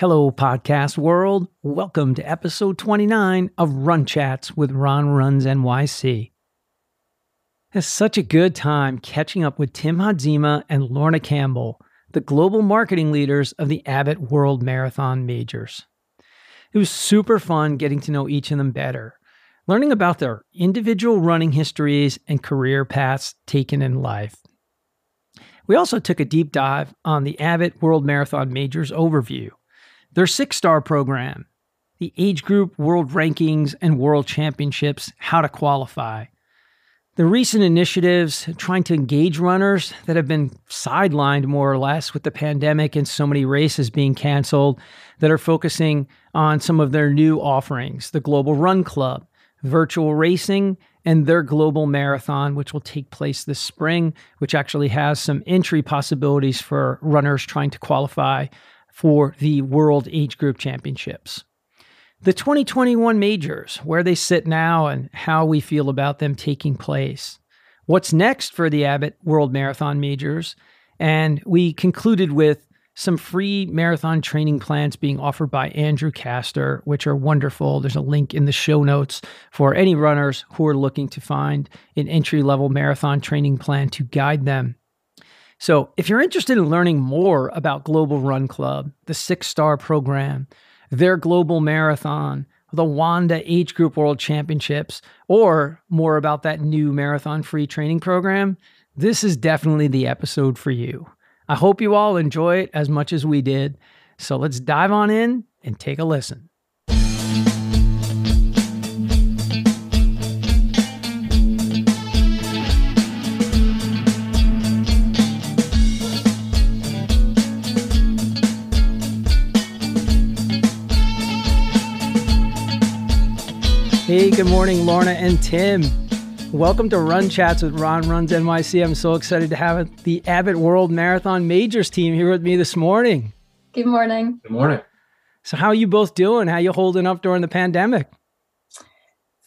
Hello, podcast world. Welcome to episode 29 of Run Chats with Ron Runs NYC. It's such a good time catching up with Tim Hadzima and Lorna Campbell, the global marketing leaders of the Abbott World Marathon Majors. It was super fun getting to know each of them better, learning about their individual running histories and career paths taken in life. We also took a deep dive on the Abbott World Marathon Majors overview their six star program, the age group world rankings and world championships, how to qualify. The recent initiatives trying to engage runners that have been sidelined more or less with the pandemic and so many races being canceled that are focusing on some of their new offerings the Global Run Club, virtual racing, and their global marathon, which will take place this spring, which actually has some entry possibilities for runners trying to qualify for the World Age Group Championships. The 2021 majors, where they sit now and how we feel about them taking place. What's next for the Abbott World Marathon majors? And we concluded with some free marathon training plans being offered by Andrew Kastor, which are wonderful. There's a link in the show notes for any runners who are looking to find an entry level marathon training plan to guide them so, if you're interested in learning more about Global Run Club, the six star program, their global marathon, the WANDA Age Group World Championships, or more about that new marathon free training program, this is definitely the episode for you. I hope you all enjoy it as much as we did. So, let's dive on in and take a listen. Hey, good morning, Lorna and Tim. Welcome to Run Chats with Ron Runs NYC. I'm so excited to have the Abbott World Marathon Majors team here with me this morning. Good morning. Good morning. So, how are you both doing? How you holding up during the pandemic?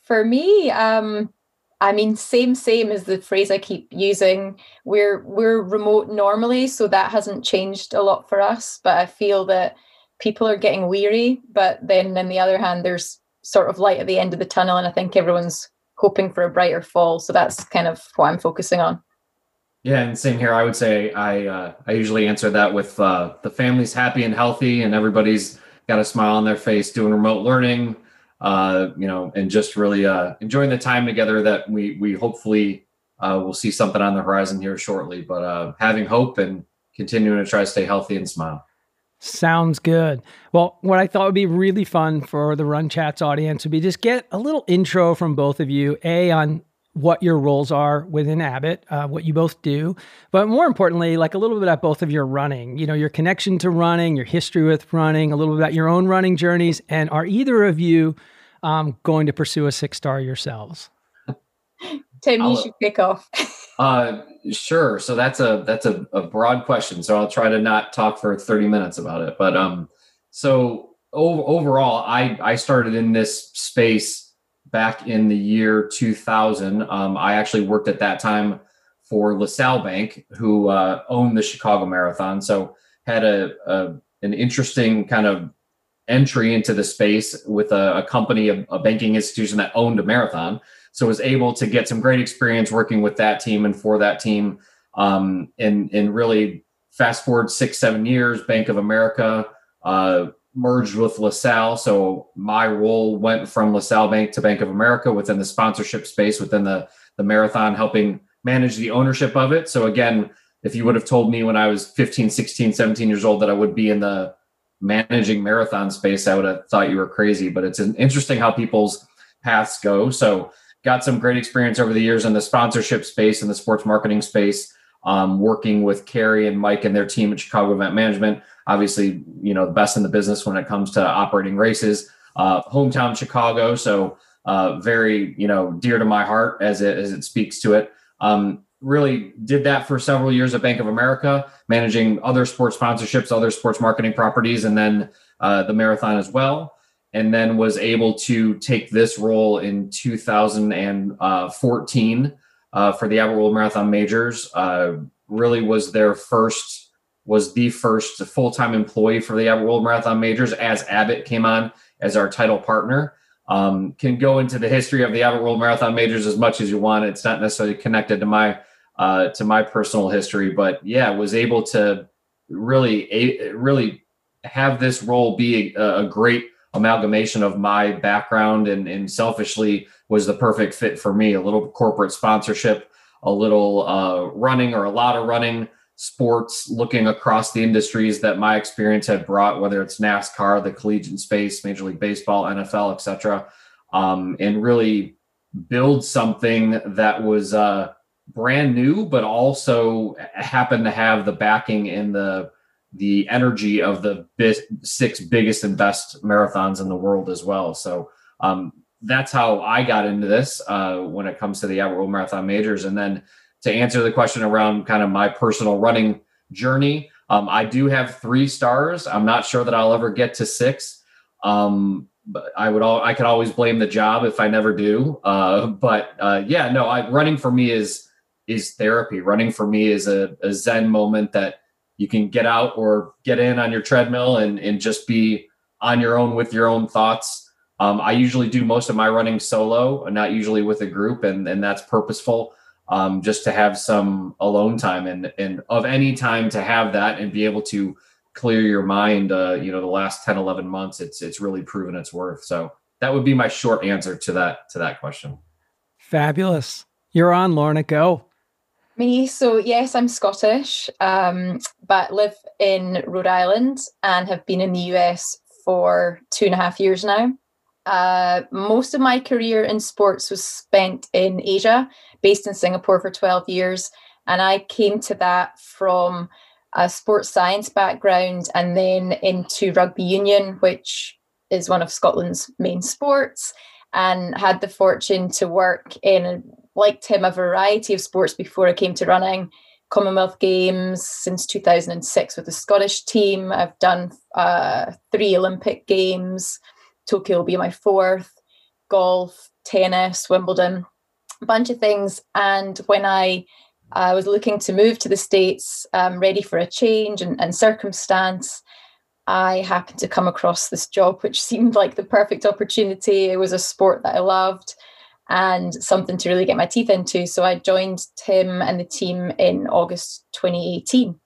For me, um, I mean, same, same is the phrase I keep using. We're we're remote normally, so that hasn't changed a lot for us. But I feel that people are getting weary. But then, on the other hand, there's sort of light at the end of the tunnel and i think everyone's hoping for a brighter fall. So that's kind of what i'm focusing on. Yeah and same here. I would say i uh, i usually answer that with uh, the family's happy and healthy and everybody's got a smile on their face doing remote learning uh, you know and just really uh, enjoying the time together that we we hopefully uh, will see something on the horizon here shortly. But uh, having hope and continuing to try to stay healthy and smile Sounds good. Well, what I thought would be really fun for the Run Chats audience would be just get a little intro from both of you, A, on what your roles are within Abbott, uh, what you both do, but more importantly, like a little bit about both of your running, you know, your connection to running, your history with running, a little bit about your own running journeys, and are either of you um, going to pursue a six star yourselves? Tim, you should kick off. uh, sure. So that's a that's a, a, broad question. So I'll try to not talk for 30 minutes about it. But um, so overall, I I started in this space back in the year 2000. Um, I actually worked at that time for LaSalle Bank, who uh, owned the Chicago Marathon. So had a, a an interesting kind of entry into the space with a, a company, a, a banking institution that owned a marathon so was able to get some great experience working with that team and for that team um, and and really fast forward six seven years bank of america uh, merged with lasalle. So my role went from lasalle bank to bank of america within the sponsorship space within the the marathon helping manage the ownership of it. So again if you would have told me when i was 15 16 17 years old that i would be in the managing marathon space i would have thought you were crazy but it's interesting how people's paths go. So got some great experience over the years in the sponsorship space and the sports marketing space, um, working with Carey and Mike and their team at Chicago Event Management. Obviously, you know, the best in the business when it comes to operating races. Uh, hometown Chicago, so uh, very, you know, dear to my heart as it as it speaks to it. Um, really did that for several years at Bank of America, managing other sports sponsorships, other sports marketing properties, and then uh, the marathon as well and then was able to take this role in 2014 uh, for the Abbott World Marathon Majors. Uh, really was their first was the first full time employee for the Abbott World Marathon Majors as Abbott came on as our title partner. Um, can go into the history of the Abbott World Marathon Majors as much as you want. It's not necessarily connected to my uh, to my personal history, but yeah, was able to really really have this role be a, a, great amalgamation of my background and, and selfishly was the perfect fit for me. A little corporate sponsorship, a little uh, running or a lot of running sports, looking across the industries that my experience had brought, whether it's NASCAR, the collegiate space, Major League Baseball, NFL, etc., um, and really build something that was uh, brand new, but also happened to have the backing in the the energy of the six biggest and best marathons in the world as well. So um, that's how I got into this uh, when it comes to the World Marathon Majors. And then to answer the question around kind of my personal running journey, um, I do have three stars. I'm not sure that I'll ever get to six. Um, but I would all I could always blame the job if I never do. Uh, but uh, yeah, no, I, running for me is is therapy. Running for me is a, a Zen moment that you can get out or get in on your treadmill and and just be on your own with your own thoughts. Um, I usually do most of my running solo, not usually with a group, and and that's purposeful um, just to have some alone time and and of any time to have that and be able to clear your mind uh, you know the last 10 11 months it's it's really proven its worth. So that would be my short answer to that to that question. Fabulous. You're on lorna. Go me so yes i'm scottish um, but live in rhode island and have been in the us for two and a half years now uh, most of my career in sports was spent in Asia, based in Singapore for 12 years. And I came to that from a sports science background and then into rugby union, which is one of Scotland's main sports, and had the fortune to work in, like him a variety of sports before I came to running. Commonwealth Games since 2006 with the Scottish team. I've done uh, three Olympic Games, Tokyo will be my fourth, golf, tennis, Wimbledon, a bunch of things. And when I uh, was looking to move to the States, um, ready for a change and, and circumstance, I happened to come across this job, which seemed like the perfect opportunity. It was a sport that I loved and something to really get my teeth into. So I joined Tim and the team in August 2018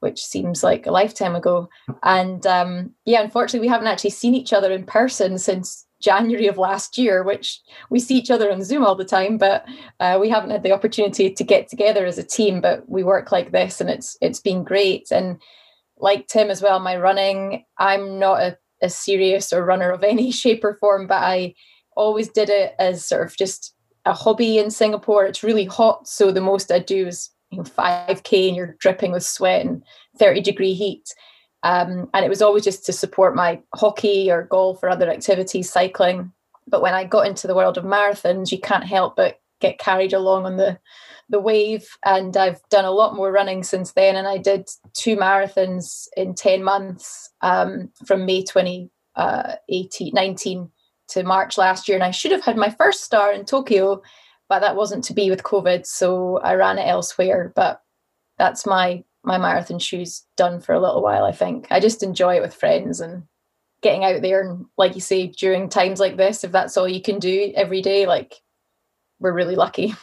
which seems like a lifetime ago. And um, yeah, unfortunately, we haven't actually seen each other in person since January of last year, which we see each other on Zoom all the time, but uh, we haven't had the opportunity to get together as a team. But we work like this, and it's it's been great. And like Tim as well, my running, I'm not a, a serious or runner of any shape or form, but I always did it as sort of just a hobby in Singapore. It's really hot, so the most I do is you know 5k and you're dripping with sweat and 30 degree heat. Um, and it was always just to support my hockey or golf or other activities cycling. But when i got into the world of marathons you can't help but get carried along on the the wave. And i've done a lot more running since then and i did two marathons in 10 months um, from may 2018 uh, 19 to march last year and i should have had my first star in tokyo but that wasn't to be with COVID, so I ran it elsewhere. But that's my my marathon shoes done for a little while. I think I just enjoy it with friends and getting out there and, like you say, during times like this, if that's all you can do every day, like we're really lucky.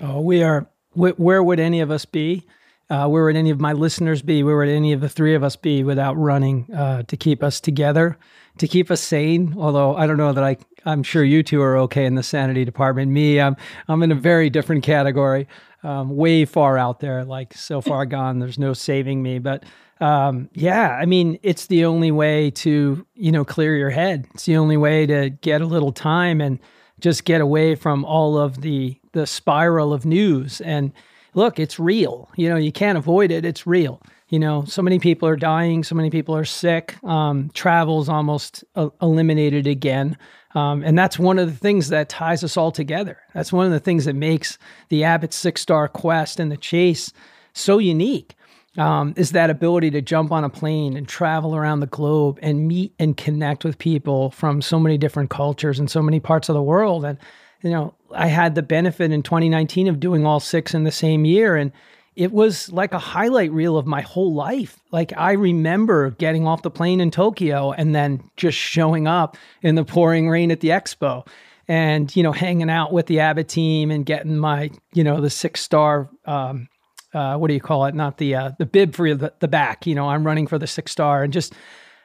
Oh, we are. Where would any of us be? Uh, where would any of my listeners be? Where would any of the three of us be without running uh, to keep us together, to keep us sane? Although I don't know that I I'm sure you two are okay in the sanity department. Me, I'm I'm in a very different category, um, way far out there, like so far gone. There's no saving me. But um, yeah, I mean, it's the only way to you know clear your head. It's the only way to get a little time and just get away from all of the the spiral of news. And look, it's real. You know, you can't avoid it. It's real you know so many people are dying so many people are sick um, travel's almost uh, eliminated again um, and that's one of the things that ties us all together. That's one of the things that makes the Abbott Six Star Quest and the Chase so unique. Um, is that ability to jump on a plane and travel around the globe and meet and connect with people from so many different cultures and so many parts of the world. And, you know, I had the benefit in 2019 of doing all six in the same year. And it was like a highlight reel of my whole life. Like I remember getting off the plane in Tokyo and then just showing up in the pouring rain at the expo and, you know, hanging out with the Abbott team and getting my, you know, the six star, um, uh, what do you call it? Not the, uh, the bib for the, the back, you know, I'm running for the six star and just,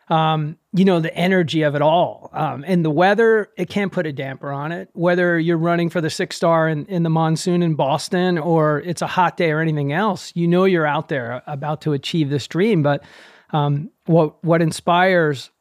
um, you know, the energy of it all. Um, and the weather, it can't put a damper on it. Whether you're running for the six star in, in the monsoon in Boston or it's a hot day or anything else, you know you're out there about to achieve this dream. But um, what what inspires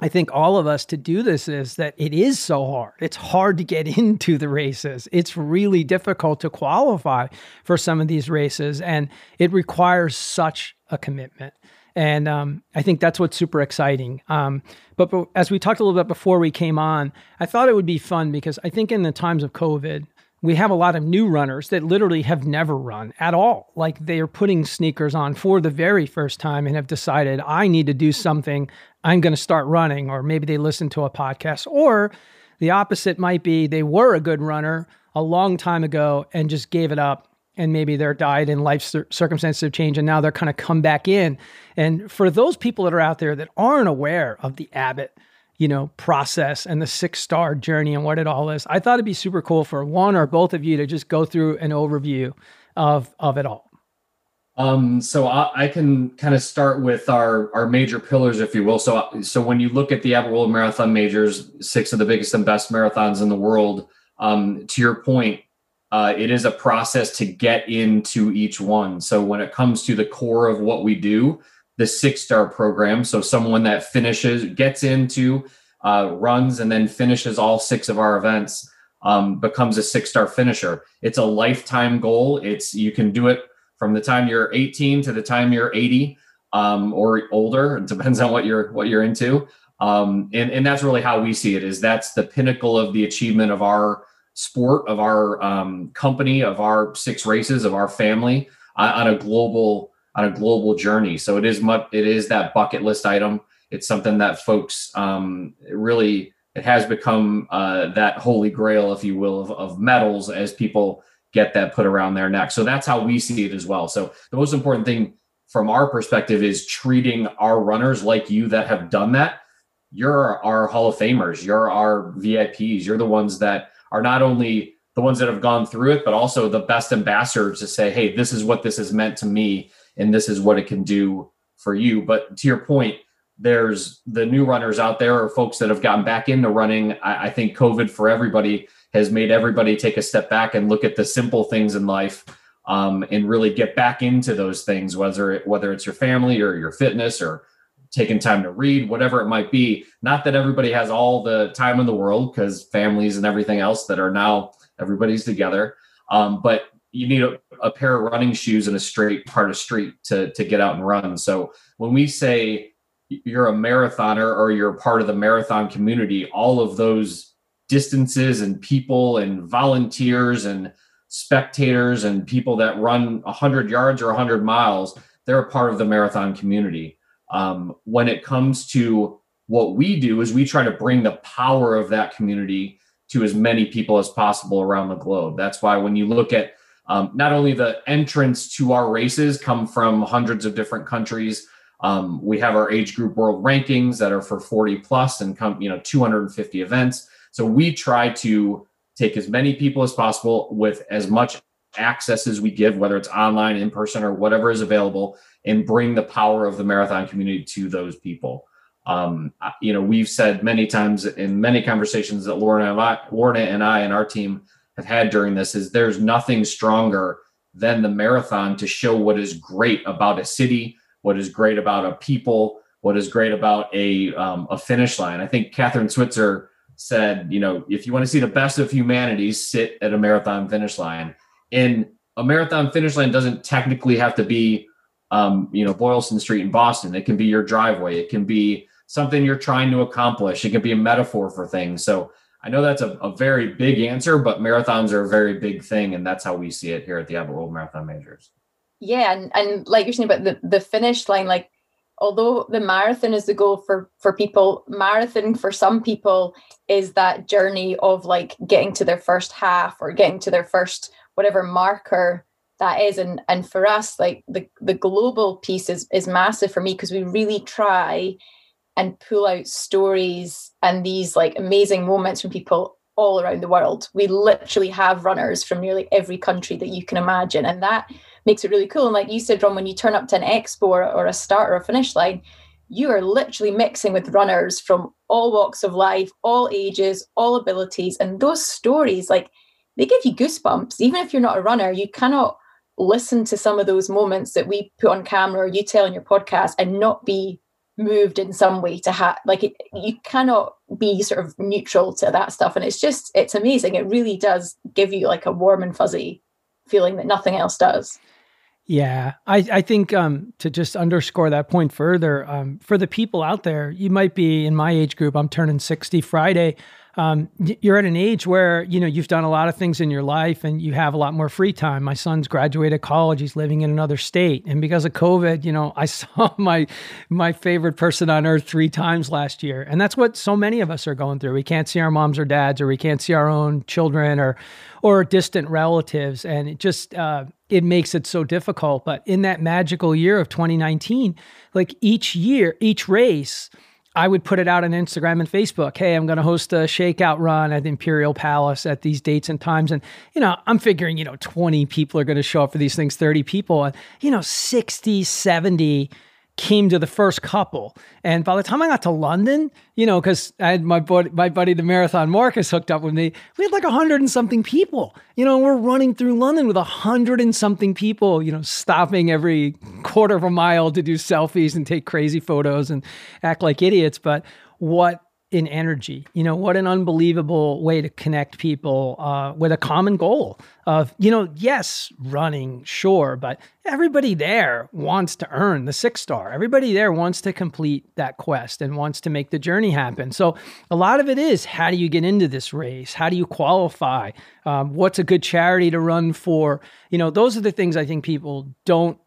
I think all of us to do this is that it is so hard. It's hard to get into the races. It's really difficult to qualify for some of these races, and it requires such a commitment. And um, I think that's what's super exciting. Um, but, but, as we talked a little bit before we came on, I thought it would be fun because I think in the times of COVID, we have a lot of new runners that literally have never run at all. Like they are putting sneakers on for the very first time and have decided, I need to do something. I'm going to start running. Or maybe they listen to a podcast. Or the opposite might be they were a good runner a long time ago and just gave it up and maybe they're died in life circumstances have changed and now they're kind of come back in and for those people that are out there that aren't aware of the abbott you know process and the six star journey and what it all is i thought it'd be super cool for one or both of you to just go through an overview of of it all um, so I, I, can kind of start with our our major pillars, if you will. So so when you look at the Abbott World Marathon Majors, six of the biggest and best marathons in the world, um, to your point, uh, it is a process to get into each one. So when it comes to the core of what we do, the six star program, so someone that finishes, gets into, uh, runs, and then finishes all six of our events, um, becomes a six star finisher. It's a lifetime goal. It's you can do it from the time you're 18 to the time you're 80 um, or older. It depends on what you're what you're into. Um, and and that's really how we see it. Is that's the pinnacle of the achievement of our sport of our um, company, of our six races, of our family on, on, a global on a global journey. So it is much. It is that bucket list item. It's something that folks um, really. It has become uh, that holy grail, if you will, of, of medals as people get that put around their neck. So that's how we see it as well. So the most important thing from our perspective is treating our runners like you that have done that. You're our Hall of Famers. You're our VIPs. You're the ones that are not only the ones that have gone through it, but also the best ambassadors to say, hey, this is what this has meant to me, and this is what it can do for you. But to your point, there's the new runners out there or folks that have gotten back into running. I, I think COVID for everybody has made everybody take a step back and look at the simple things in life um, and really get back into those things, whether it, whether it's your family or your fitness or taking time to read, whatever it might be. Not that everybody has all the time in the world because families and everything else that are now everybody's together. Um, but you need a, a, pair of running shoes and a straight part of street to, to get out and run. So when we say you're a marathoner or you're part of the marathon community, all of those distances and people and volunteers and spectators and people that run 100 yards or 100 miles, they're a part of the marathon community. Um, when it comes to what we do is we try to bring the power of that community to as many people as possible around the globe. That's why when you look at um, not only the entrance to our races come from hundreds of different countries. Um, we have our age group world rankings that are for 40 plus and come, you know, 250 events. So we try to take as many people as possible with as much access as we give, whether it's online, in person, or whatever is available, and bring the power of the marathon community to those people. Um, you know, we've said many times in many conversations that Lorna and I, Lorna and I and our team have had during this is there's nothing stronger than the marathon to show what is great about a city, what is great about a people, what is great about a um, a finish line. I think Kathrine Switzer said, you know, if you want to see the best of humanity, sit at a marathon finish line. And a marathon finish line doesn't technically have to be um, you know, Boylston Street in Boston. It can be your driveway. It can be something you're trying to accomplish. It can be a metaphor for things. So I know that's a, a very big answer, but marathons are a very big thing. And that's how we see it here at the Abbott World Marathon Majors. Yeah. And, and like you're saying about the, the finish line, like although the marathon is the goal for for people marathon for some people is that journey of like getting to their first half or getting to their first whatever marker that is. And and for us like the the global piece is is massive for me because we really try and pull out stories and these like amazing moments from people all around the world. We literally have runners from nearly every country that you can imagine and that makes it really cool. And like you said ron when you turn up to an expo or, or a start or a finish line you are literally mixing with runners from all walks of life all ages all abilities. And those stories like they give you goosebumps. Even if you're not a runner you cannot listen to some of those moments that we put on camera or you tell in your podcast and not be moved in some way to have like it, you cannot be sort of neutral to that stuff. And it's just it's amazing. It really does give you like a warm and fuzzy feeling that nothing else does. Yeah. I i think um to just underscore that point further um for the people out there you might be in my age group i'm turning 60 friday um, you're at an age where you know you've done a lot of things in your life and you have a lot more free time. My son's graduated college; he's living in another state, and because of COVID, you know, I saw my my favorite person on earth three times last year, and that's what so many of us are going through. We can't see our moms or dads, or we can't see our own children, or or distant relatives, and it just uh, it makes it so difficult. But in that magical year of 2019, like each year, each race I would put it out on Instagram and Facebook. Hey, I'm going to host a shakeout run at Imperial Palace at these dates and times. And, you know, I'm figuring, you know, 20 people are going to show up for these things, 30 people. And, you know, 60, 70 came to the first couple. And by the time I got to London, you know, because I had my buddy, my buddy, the marathon Marcus, hooked up with me, we had like a hundred and something people. You know, we're running through London with a hundred and something people, you know, stopping every quarter of a mile to do selfies and take crazy photos and act like idiots. But what in energy. You know, what an unbelievable way to connect people uh, with a common goal of, you know, yes, running, sure, but everybody there wants to earn the six star. Everybody there wants to complete that quest and wants to make the journey happen. So a lot of it is how do you get into this race? How do you qualify? Um, what's a good charity to run for? You know, those are the things I think people don't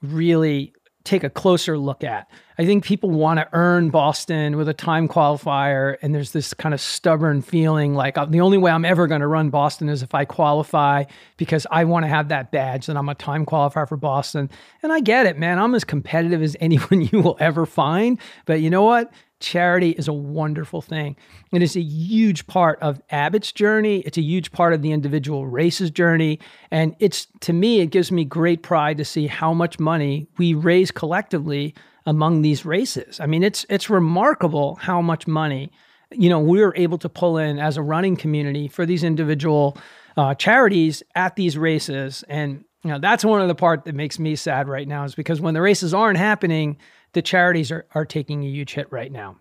really take a closer look at. I think people want to earn Boston with a time qualifier, and there's this kind of stubborn feeling like the only way I'm ever going to run Boston is if I qualify because I want to have that badge that I'm a time qualifier for Boston. And I get it, man. I'm as competitive as anyone you will ever find. But you know what? Charity is a wonderful thing. It is a huge part of Abbott's journey. It's a huge part of the individual race's journey. And it's, to me, it gives me great pride to see how much money we raise collectively among these races. I mean, it's, it's remarkable how much money, you know, we're able to pull in as a running community for these individual uh, charities at these races. And, you know, that's one of the part that makes me sad right now is because when the races aren't happening, the charities are, are taking a huge hit right now.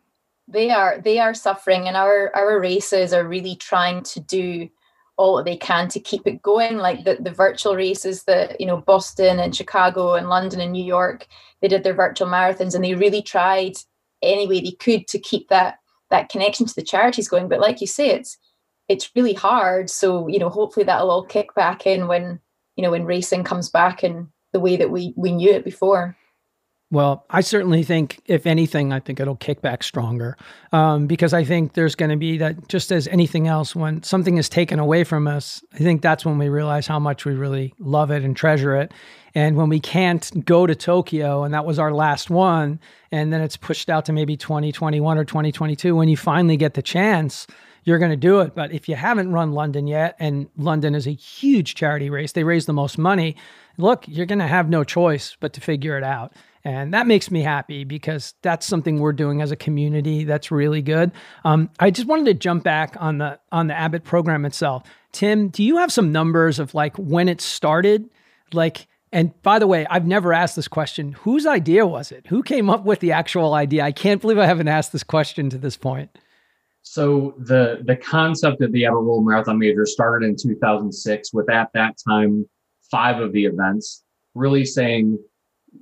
They are they are suffering, and our our races are really trying to do all they can to keep it going. Like the, the virtual races that you know Boston and Chicago and London and New York, they did their virtual marathons, and they really tried any way they could to keep that that connection to the charities going. But like you say, it's it's really hard. So you know, hopefully that'll all kick back in when you know when racing comes back in the way that we we knew it before. Well, I certainly think, if anything, I think it'll kick back stronger um, because I think there's going to be that, just as anything else, when something is taken away from us, I think that's when we realize how much we really love it and treasure it. And when we can't go to Tokyo, and that was our last one, and then it's pushed out to maybe 2021 or 2022, when you finally get the chance, you're going to do it. But if you haven't run London yet, and London is a huge charity race, they raise the most money, look, you're going to have no choice but to figure it out. And that makes me happy because that's something we're doing as a community that's really good. Um, I just wanted to jump back on the on the Abbott program itself. Tim, do you have some numbers of like when it started? Like, and by the way, I've never asked this question. Whose idea was it? Who came up with the actual idea? I can't believe I haven't asked this question to this point. So the the concept of the Abbott World Marathon Major started in 2006 with at that time five of the events really saying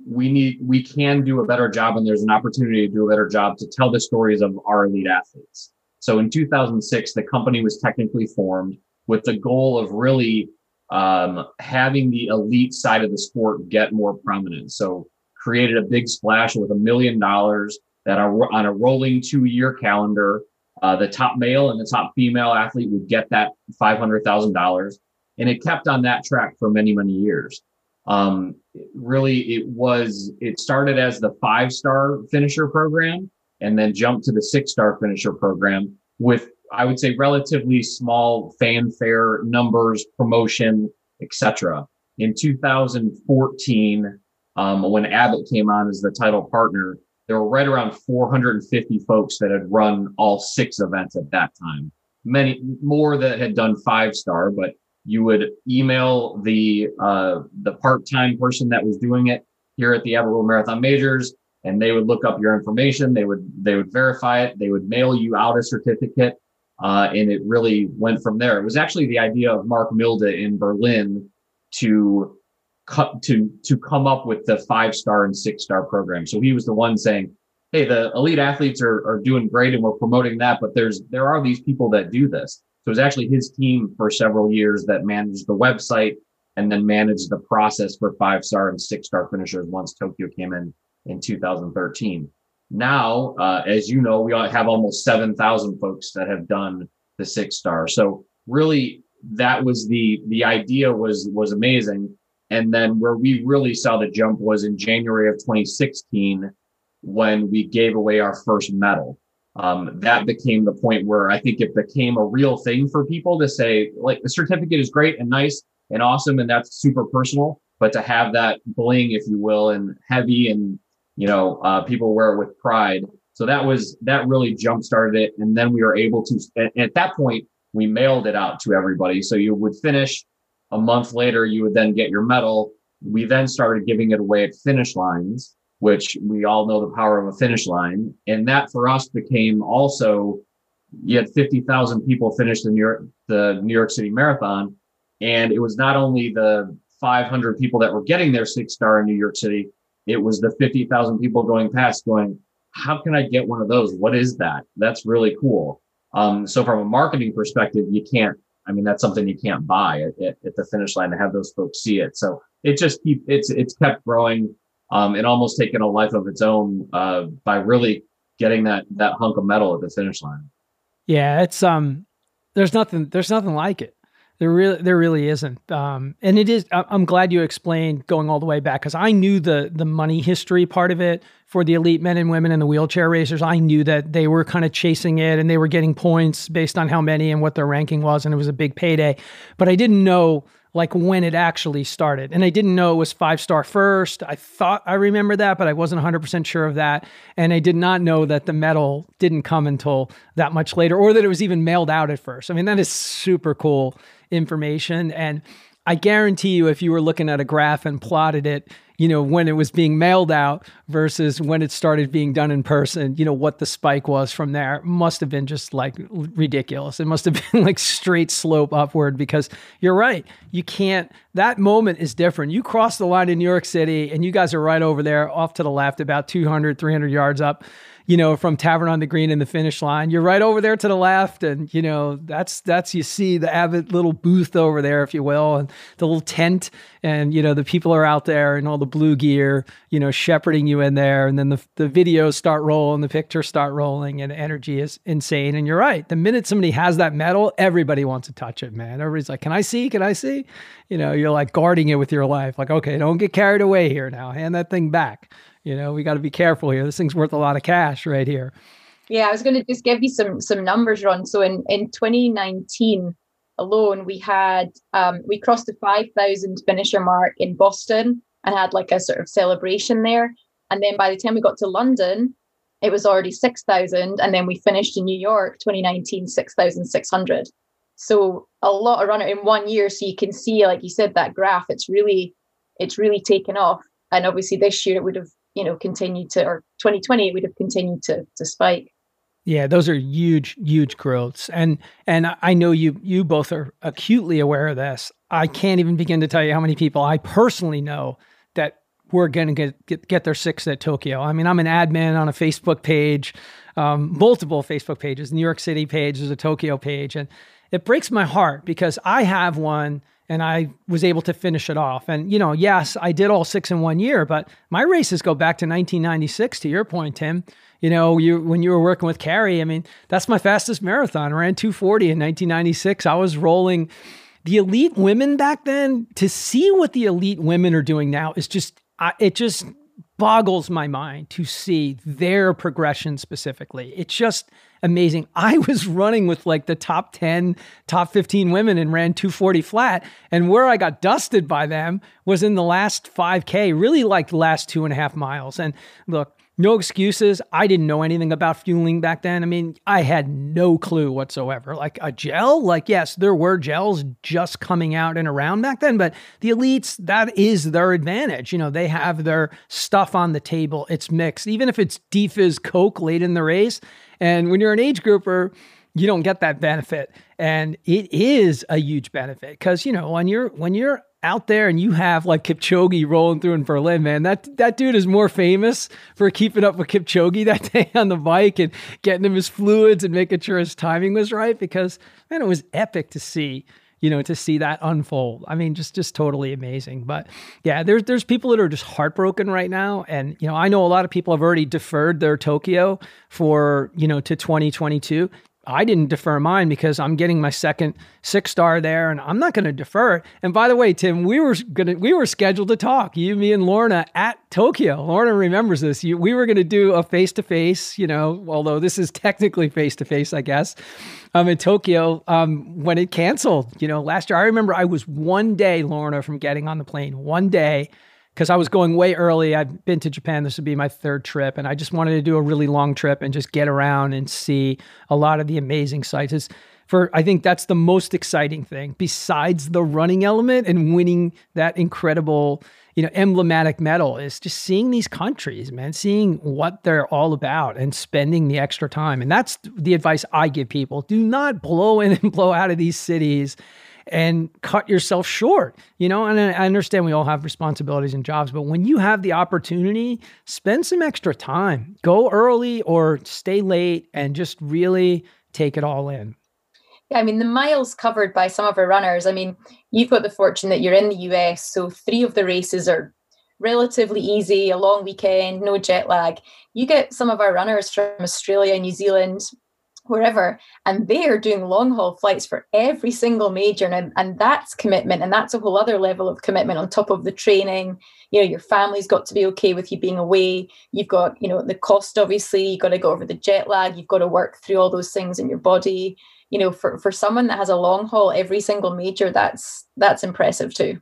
we need we can do a better job and there's an opportunity to do a better job to tell the stories of our elite athletes. So in 2006 the company was technically formed with the goal of really um, having the elite side of the sport get more prominent. So created a big splash with a million dollars that are on a rolling two year calendar uh, the top male and the top female athlete would get that $500000 and it kept on that track for many many years Um, really, it was it started as the five star finisher program, and then jumped to the six star finisher program with I would say relatively small fanfare numbers, promotion, etc. In 2014, um, when Abbott came on as the title partner, there were right around 450 folks that had run all six events at that time. Many more that had done five star, but you would email the uh, the part time person that was doing it here at the Abbott Marathon Majors, and they would look up your information. They would they would verify it. They would mail you out a certificate, uh, and it really went from there. It was actually the idea of Mark Milde in Berlin to cut to to come up with the five star and six star program. So he was the one saying, "Hey, the elite athletes are are doing great, and we're promoting that, but there's there are these people that do this." So it was actually his team for several years that managed the website and then managed the process for five star and six star finishers once Tokyo came in in 2013. Now, uh, as you know, we have almost 7,000 folks that have done the six star. So really, that was the the idea was was amazing. And then where we really saw the jump was in January of 2016 when we gave away our first medal um, that became the point where I think it became a real thing for people to say, like, the certificate is great and nice and awesome, and that's super personal. But to have that bling, if you will, and heavy, and you know, uh, people wear it with pride. So that was that really jump started it, and then we were able to. at that point, we mailed it out to everybody. So you would finish a month later, you would then get your medal. We then started giving it away at finish lines which we all know the power of a finish line. And that for us became also, you had 50,000 people finish the New York, the New York City Marathon. And it was not only the 500 people that were getting their six star in New York City, it was the 50,000 people going past going, how can I get one of those? What is that? That's really cool. Um, so from a marketing perspective, you can't, I mean, that's something you can't buy at, at, the finish line to have those folks see it. So it just keep, it's, it's kept growing um, and almost taken a life of its own uh, by really getting that that hunk of metal at the finish line. Yeah, it's um, there's nothing there's nothing like it. There really there really isn't. Um, and it is. I'm glad you explained going all the way back because I knew the the money history part of it for the elite men and women and the wheelchair racers. I knew that they were kind of chasing it and they were getting points based on how many and what their ranking was, and it was a big payday. But I didn't know like when it actually started. And I didn't know it was five star first. I thought I remember that, but I wasn't 100% sure of that. And I did not know that the medal didn't come until that much later or that it was even mailed out at first. I mean, that is super cool information. And I guarantee you, if you were looking at a graph and plotted it, you know, when it was being mailed out versus when it started being done in person, you know, what the spike was from there must have been just like ridiculous. It must have been like straight slope upward because you're right. You can't, that moment is different. You cross the line in New York City and you guys are right over there off to the left, about 200, 300 yards up you know, from Tavern on the Green in the finish line. You're right over there to the left, and you know that's that's you see the Abbott little booth over there, if you will, and the little tent, and you know the people are out there and all the blue gear, you know, shepherding you in there, and then the the videos start rolling, the pictures start rolling, and the energy is insane. And you're right, the minute somebody has that medal, everybody wants to touch it, man. Everybody's like, "Can I see? Can I see?" You know, you're like guarding it with your life, like, okay, don't get carried away here now. Hand that thing back. You know, we got to be careful here. This thing's worth a lot of cash right here. Yeah, I was going to just give you some some numbers, Ron. So in in 2019 alone, we had um, we crossed the 5,000 finisher mark in Boston and had like a sort of celebration there. And then by the time we got to London, it was already 6,000. And then we finished in New York 2019, 6,600. So a lot of runner in one year. So you can see, like you said, that graph, it's really, it's really taken off. And obviously this year it would have you know continued to or 2020 it would have continued to to spike. Yeah those are huge huge growths. And and i know you you both are acutely aware of this. I can't even begin to tell you how many people i personally know that were going to get, get get their six at tokyo. I mean i'm an admin on a facebook page um, multiple facebook pages new york city page there's a tokyo page. And it breaks my heart because i have one and I was able to finish it off. And, you know, yes, I did all six in one year, but my races go back to 1996, to your point, Tim. You know, you when you were working with Carey, I mean, that's my fastest marathon. I ran 240 in 1996. I was rolling the elite women back then to see what the elite women are doing now is just it just boggles my mind to see their progression specifically. It's just amazing. I was running with like the top 10, top 15 women and ran 240 flat. And where I got dusted by them was in the last 5K, really like last two and a half miles. And look, no excuses. I didn't know anything about fueling back then. I mean, I had no clue whatsoever. Like a gel, like, yes, there were gels just coming out and around back then, but the elites, that is their advantage. You know, they have their stuff on the table, it's mixed, even if it's defizz Coke late in the race. And when you're an age grouper, you don't get that benefit. And it is a huge benefit because, you know, when you're, when you're, out there and you have like Kipchoge rolling through in Berlin, man, that that dude is more famous for keeping up with Kipchoge that day on the bike and getting him his fluids and making sure his timing was right because man, it was epic to see, you know, to see that unfold. I mean, just just totally amazing. But yeah, there's there's people that are just heartbroken right now. And, you know, I know a lot of people have already deferred their Tokyo for, you know, to 2022. I didn't defer mine because I'm getting my second six star there and I'm not going to defer it. And by the way, Tim, we were to, we were scheduled to talk, you, me, and Lorna at Tokyo. Lorna remembers this. You, we were going to do a face to face, you know, although this is technically face to face, I guess, um, in Tokyo um, when it canceled, you know, last year. I remember I was one day, Lorna, from getting on the plane, one day because I was going way early. I've been to Japan. This would be my third trip, and I just wanted to do a really long trip and just get around and see a lot of the amazing sites. It's for I think that's the most exciting thing besides the running element and winning that incredible, you know, emblematic medal is just seeing these countries, man, seeing what they're all about and spending the extra time. And that's the advice I give people. Do not blow in and blow out of these cities and cut yourself short. You know, and I understand we all have responsibilities and jobs, but when you have the opportunity, spend some extra time. Go early or stay late and just really take it all in. Yeah, I mean, the miles covered by some of our runners, I mean, you've got the fortune that you're in the US, so three of the races are relatively easy, a long weekend, no jet lag. You get some of our runners from Australia, New Zealand, wherever and they're doing long haul flights for every single major and, and that's commitment and that's a whole other level of commitment on top of the training. You know your family's got to be okay with you being away. You've got you know the cost obviously you've got to go over the jet lag you've got to work through all those things in your body. You know for for someone that has a long haul every single major that's that's impressive too.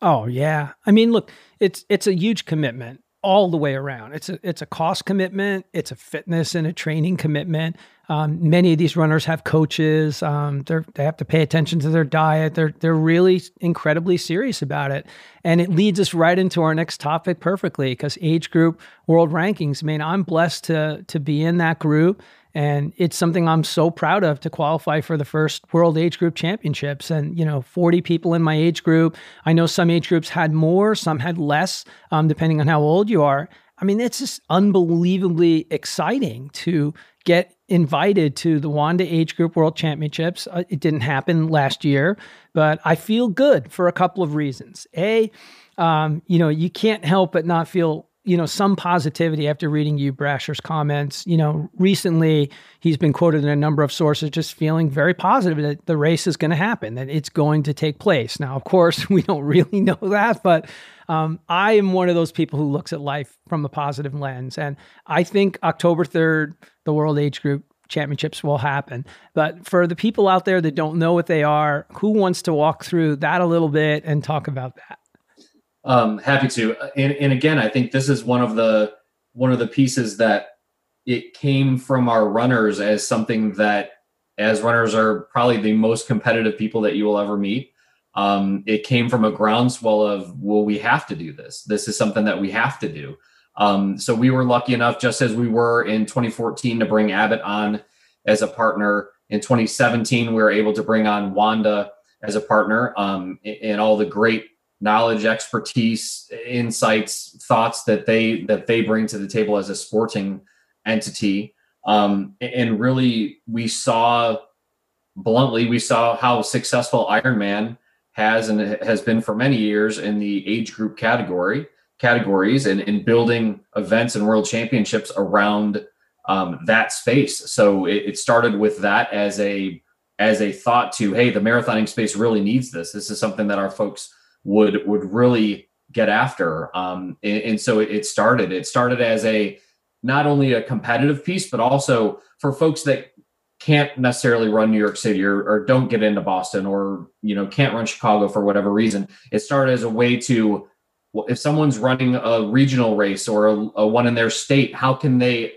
Oh yeah. I mean look it's it's a huge commitment all the way around. It's a it's a cost commitment, it's a fitness and a training commitment. Um, many of these runners have coaches. Um, they they have to pay attention to their diet. They're they're really incredibly serious about it, and it leads us right into our next topic perfectly because age group world rankings. I mean, I'm blessed to to be in that group. And it's something I'm so proud of to qualify for the first World Age Group Championships. And, you know, 40 people in my age group. I know some age groups had more, some had less, um, depending on how old you are. I mean, it's just unbelievably exciting to get invited to the WANDA Age Group World Championships. Uh, it didn't happen last year, but I feel good for a couple of reasons. A, um, you know, you can't help but not feel you know some positivity after reading Hugh Brasher's comments. You know, recently he's been quoted in a number of sources just feeling very positive that the race is going to happen, that it's going to take place. Now, of course, we don't really know that, but um, I am one of those people who looks at life from a positive lens, and I think October third, the World Age Group championships will happen. But for the people out there that don't know what they are, who wants to walk through that a little bit and talk about that? Um, happy to. And, and again, I think this is one of the one of the pieces that it came from our runners as something that as runners are probably the most competitive people that you will ever meet. Um, it came from a groundswell of, well, we have to do this. This is something that we have to do. Um, so we were lucky enough, just as we were in 2014, to bring Abbott on as a partner. In 2017, we were able to bring on WANDA as a partner um, and all the great knowledge, expertise, insights, thoughts that they that they bring to the table as a sporting entity. Um, and really, we saw bluntly, we saw how successful Ironman has and has been for many years in the age group category categories and in building events and world championships around um, that space. So it, it started with that as a as a thought to, hey, the marathoning space really needs this. This is something that our folks would would really get after. Um, and, and so it, started. It started as a not only a competitive piece, but also for folks that can't necessarily run New York City or, or don't get into Boston or you know can't run Chicago for whatever reason. It started as a way to if someone's running a regional race or a, a one in their state, how can they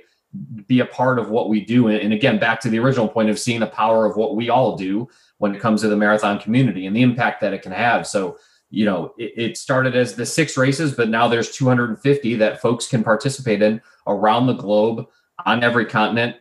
be a part of what we do? And, and again, back to the original point of seeing the power of what we all do when it comes to the marathon community and the impact that it can have. So you know it, it, started as the six races but now there's 250 that folks can participate in around the globe on every continent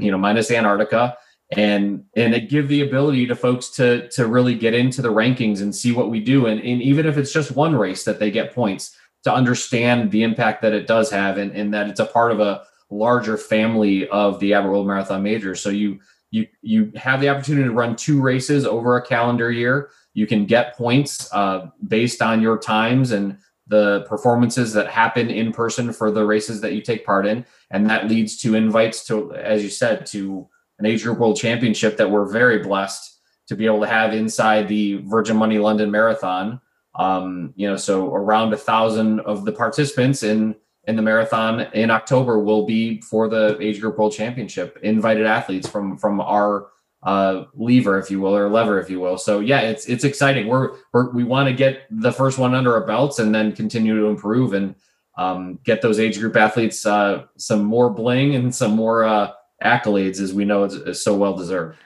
you know minus antarctica and and it give the ability to folks to to really get into the rankings and see what we do and, and even if it's just one race that they get points to understand the impact that it does have and, and that it's a part of a larger family of the Abbott World Marathon Majors. So you you you have the opportunity to run two races over a calendar year. You can get points uh, based on your times and the performances that happen in person for the races that you take part in, and that leads to invites to, as you said, to an age group world championship that we're very blessed to be able to have inside the Virgin Money London Marathon. Um, you know, so around a thousand of the participants in in the marathon in October will be for the age group world championship. Invited athletes from from our uh, lever, if you will, or lever, if you will. So yeah, it's it's exciting. We're, we're we want to get the first one under our belts and then continue to improve and um, get those age group athletes uh, some more bling and some more uh, accolades, as we know is so well deserved.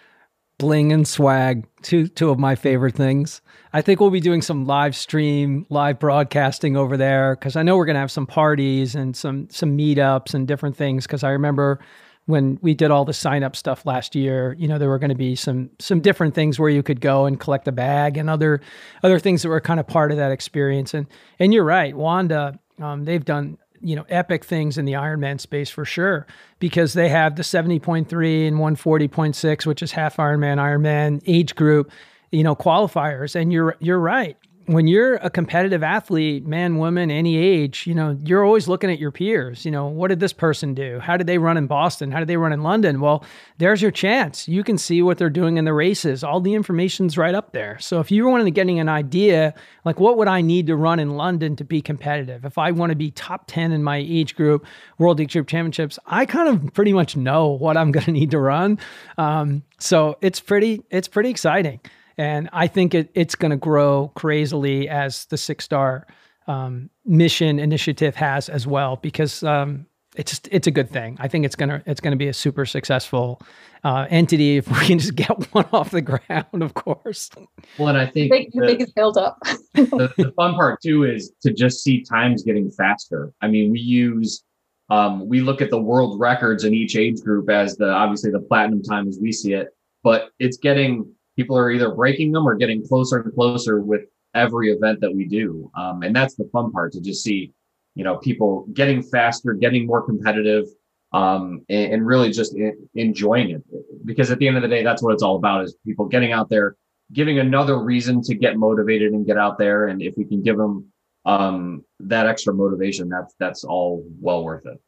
Bling and swag, two two of my favorite things. I think we'll be doing some live stream, live broadcasting over there because I know we're going to have some parties and some some meetups and different things. Because I remember when we did all the sign up stuff last year, you know, there were going to be some some different things where you could go and collect a bag and other other things that were kind of part of that experience. And and you're right, Wanda, um, they've done you know epic things in the Ironman space for sure because they have the 70.3 and 140.6, which is half Ironman, Ironman age group, you know, qualifiers. And you're you're right when you're a competitive athlete, man, woman, any age, you know, you're always looking at your peers. You know, what did this person do? How did they run in Boston? How did they run in London? Well, there's your chance. You can see what they're doing in the races. All the information's right up there. So if you wanted to getting an idea, like what would I need to run in London to be competitive? If I want to be top 10 in my age group, World Age Group Championships, I kind of pretty much know what I'm going to need to run. Um, so it's pretty, it's pretty exciting. And I think it, it's going to grow crazily as the Six Star um, mission initiative has as well, because um, it's it's a good thing. I think it's gonna it's gonna be a super successful uh, entity if we can just get one off the ground, of course. Well, and I think Big, the biggest build up. the, the fun part too is to just see times getting faster. I mean, we use um, we look at the world records in each age group as the obviously the platinum time as we see it, but it's getting people are either breaking them or getting closer and closer with every event that we do. Um, and that's the fun part to just see, you know, people getting faster, getting more competitive, um, and, and, really just enjoying it. Because at the end of the day, that's what it's all about is people getting out there, giving another reason to get motivated and get out there. And if we can give them um, that extra motivation, that's, that's all well worth it.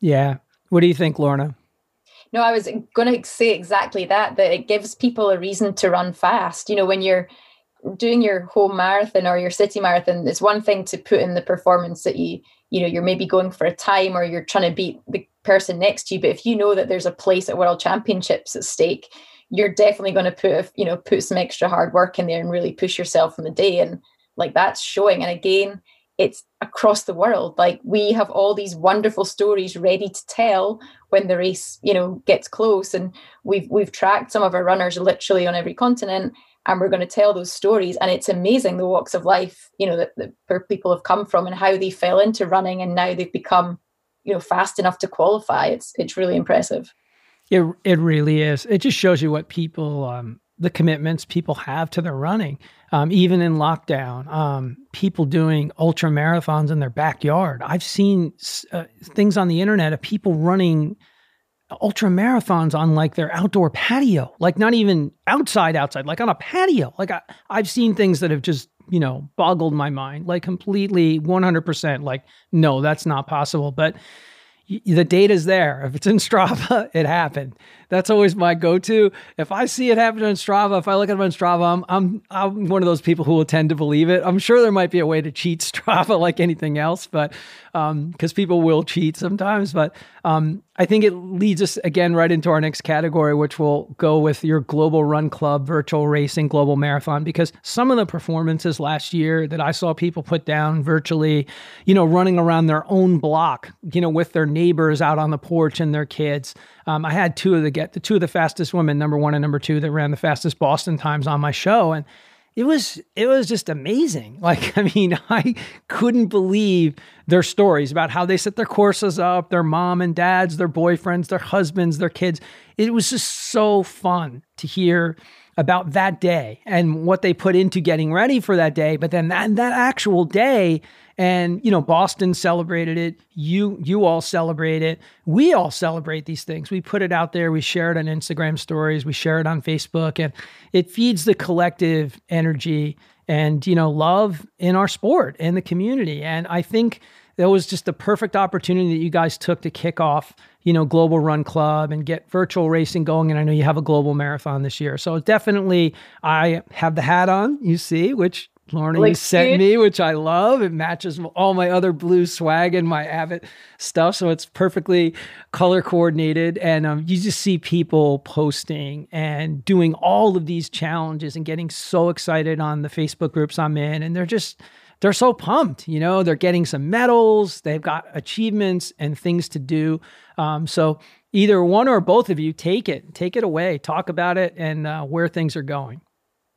Yeah. What do you think, Lorna? No, I was going to say exactly that, that it gives people a reason to run fast. You know, when you're doing your home marathon or your city marathon, it's one thing to put in the performance that you, you know, you're maybe going for a time or you're trying to beat the person next to you. But if you know that there's a place at world championships at stake, you're definitely going to put, a, you know, put some extra hard work in there and really push yourself in the day. And like that's showing. And again, it's across the world. Like we have all these wonderful stories ready to tell when the race you know gets close. And we've we've tracked some of our runners literally on every continent and we're going to tell those stories. And it's amazing the walks of life you know that, that where people have come from and how they fell into running and now they've become you know fast enough to qualify. It's it's really impressive. It, it really is. It just shows you what people um the commitments people have to their running um, even in lockdown, um, people doing ultra marathons in their backyard. I've seen uh, things on the internet of people running ultra marathons on like their outdoor patio, like not even outside, outside, like on a patio. Like I, I've seen things that have just, you know, boggled my mind, like completely 100%. Like, no, that's not possible. But, the data's there. If it's in Strava, it happened. That's always my go-to. If I see it happen on Strava, if I look at it on Strava, I'm, I'm I'm one of those people who will tend to believe it. I'm sure there might be a way to cheat Strava like anything else, but because um, people will cheat sometimes. But um, I think it leads us again right into our next category, which will go with your Global Run Club Virtual Racing Global Marathon, because some of the performances last year that I saw people put down virtually, you know, running around their own block, you know, with their neighbors out on the porch and their kids. Um, I had two of the get the two of the fastest women, number one and number two, that ran the fastest Boston times on my show, and it was it was just amazing. Like I mean, I couldn't believe their stories about how they set their courses up, their mom and dads, their boyfriends, their husbands, their kids. It was just so fun to hear about that day and what they put into getting ready for that day. But then that, that actual day, and you know, Boston celebrated it. You you all celebrate it. We all celebrate these things. We put it out there. We share it on Instagram stories. We share it on Facebook, and it feeds the collective energy and you know love in our sport and the community. And I think that was just the perfect opportunity that you guys took to kick off you know, Global Run Club and get virtual racing going. And I know you have a global marathon this year. So definitely, I have the hat on, you see, which Lorna you sent me, which I love. It matches all my other blue swag and my Abbott stuff. So it's perfectly color coordinated. And um, you just see people posting and doing all of these challenges and getting so excited on the Facebook groups I'm in. And they're just, they're so pumped. You know, they're getting some medals, they've got achievements and things to do. Um, so either one or both of you take it, take it away, talk about it and uh, where things are going.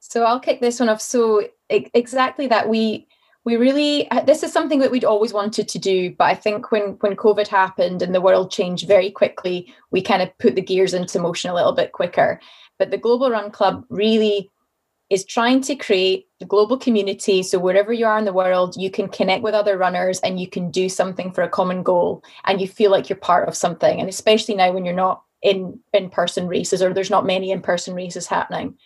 So I'll kick this one off. So exactly that we we really uh, this is something that we'd always wanted to do but i think when when covid happened and the world changed very quickly we kind of put the gears into motion a little bit quicker. But the global run club really is trying to create the global community. So wherever you are in the world you can connect with other runners and you can do something for a common goal and you feel like you're part of something. And especially now when you're not in in person races or there's not many in person races happening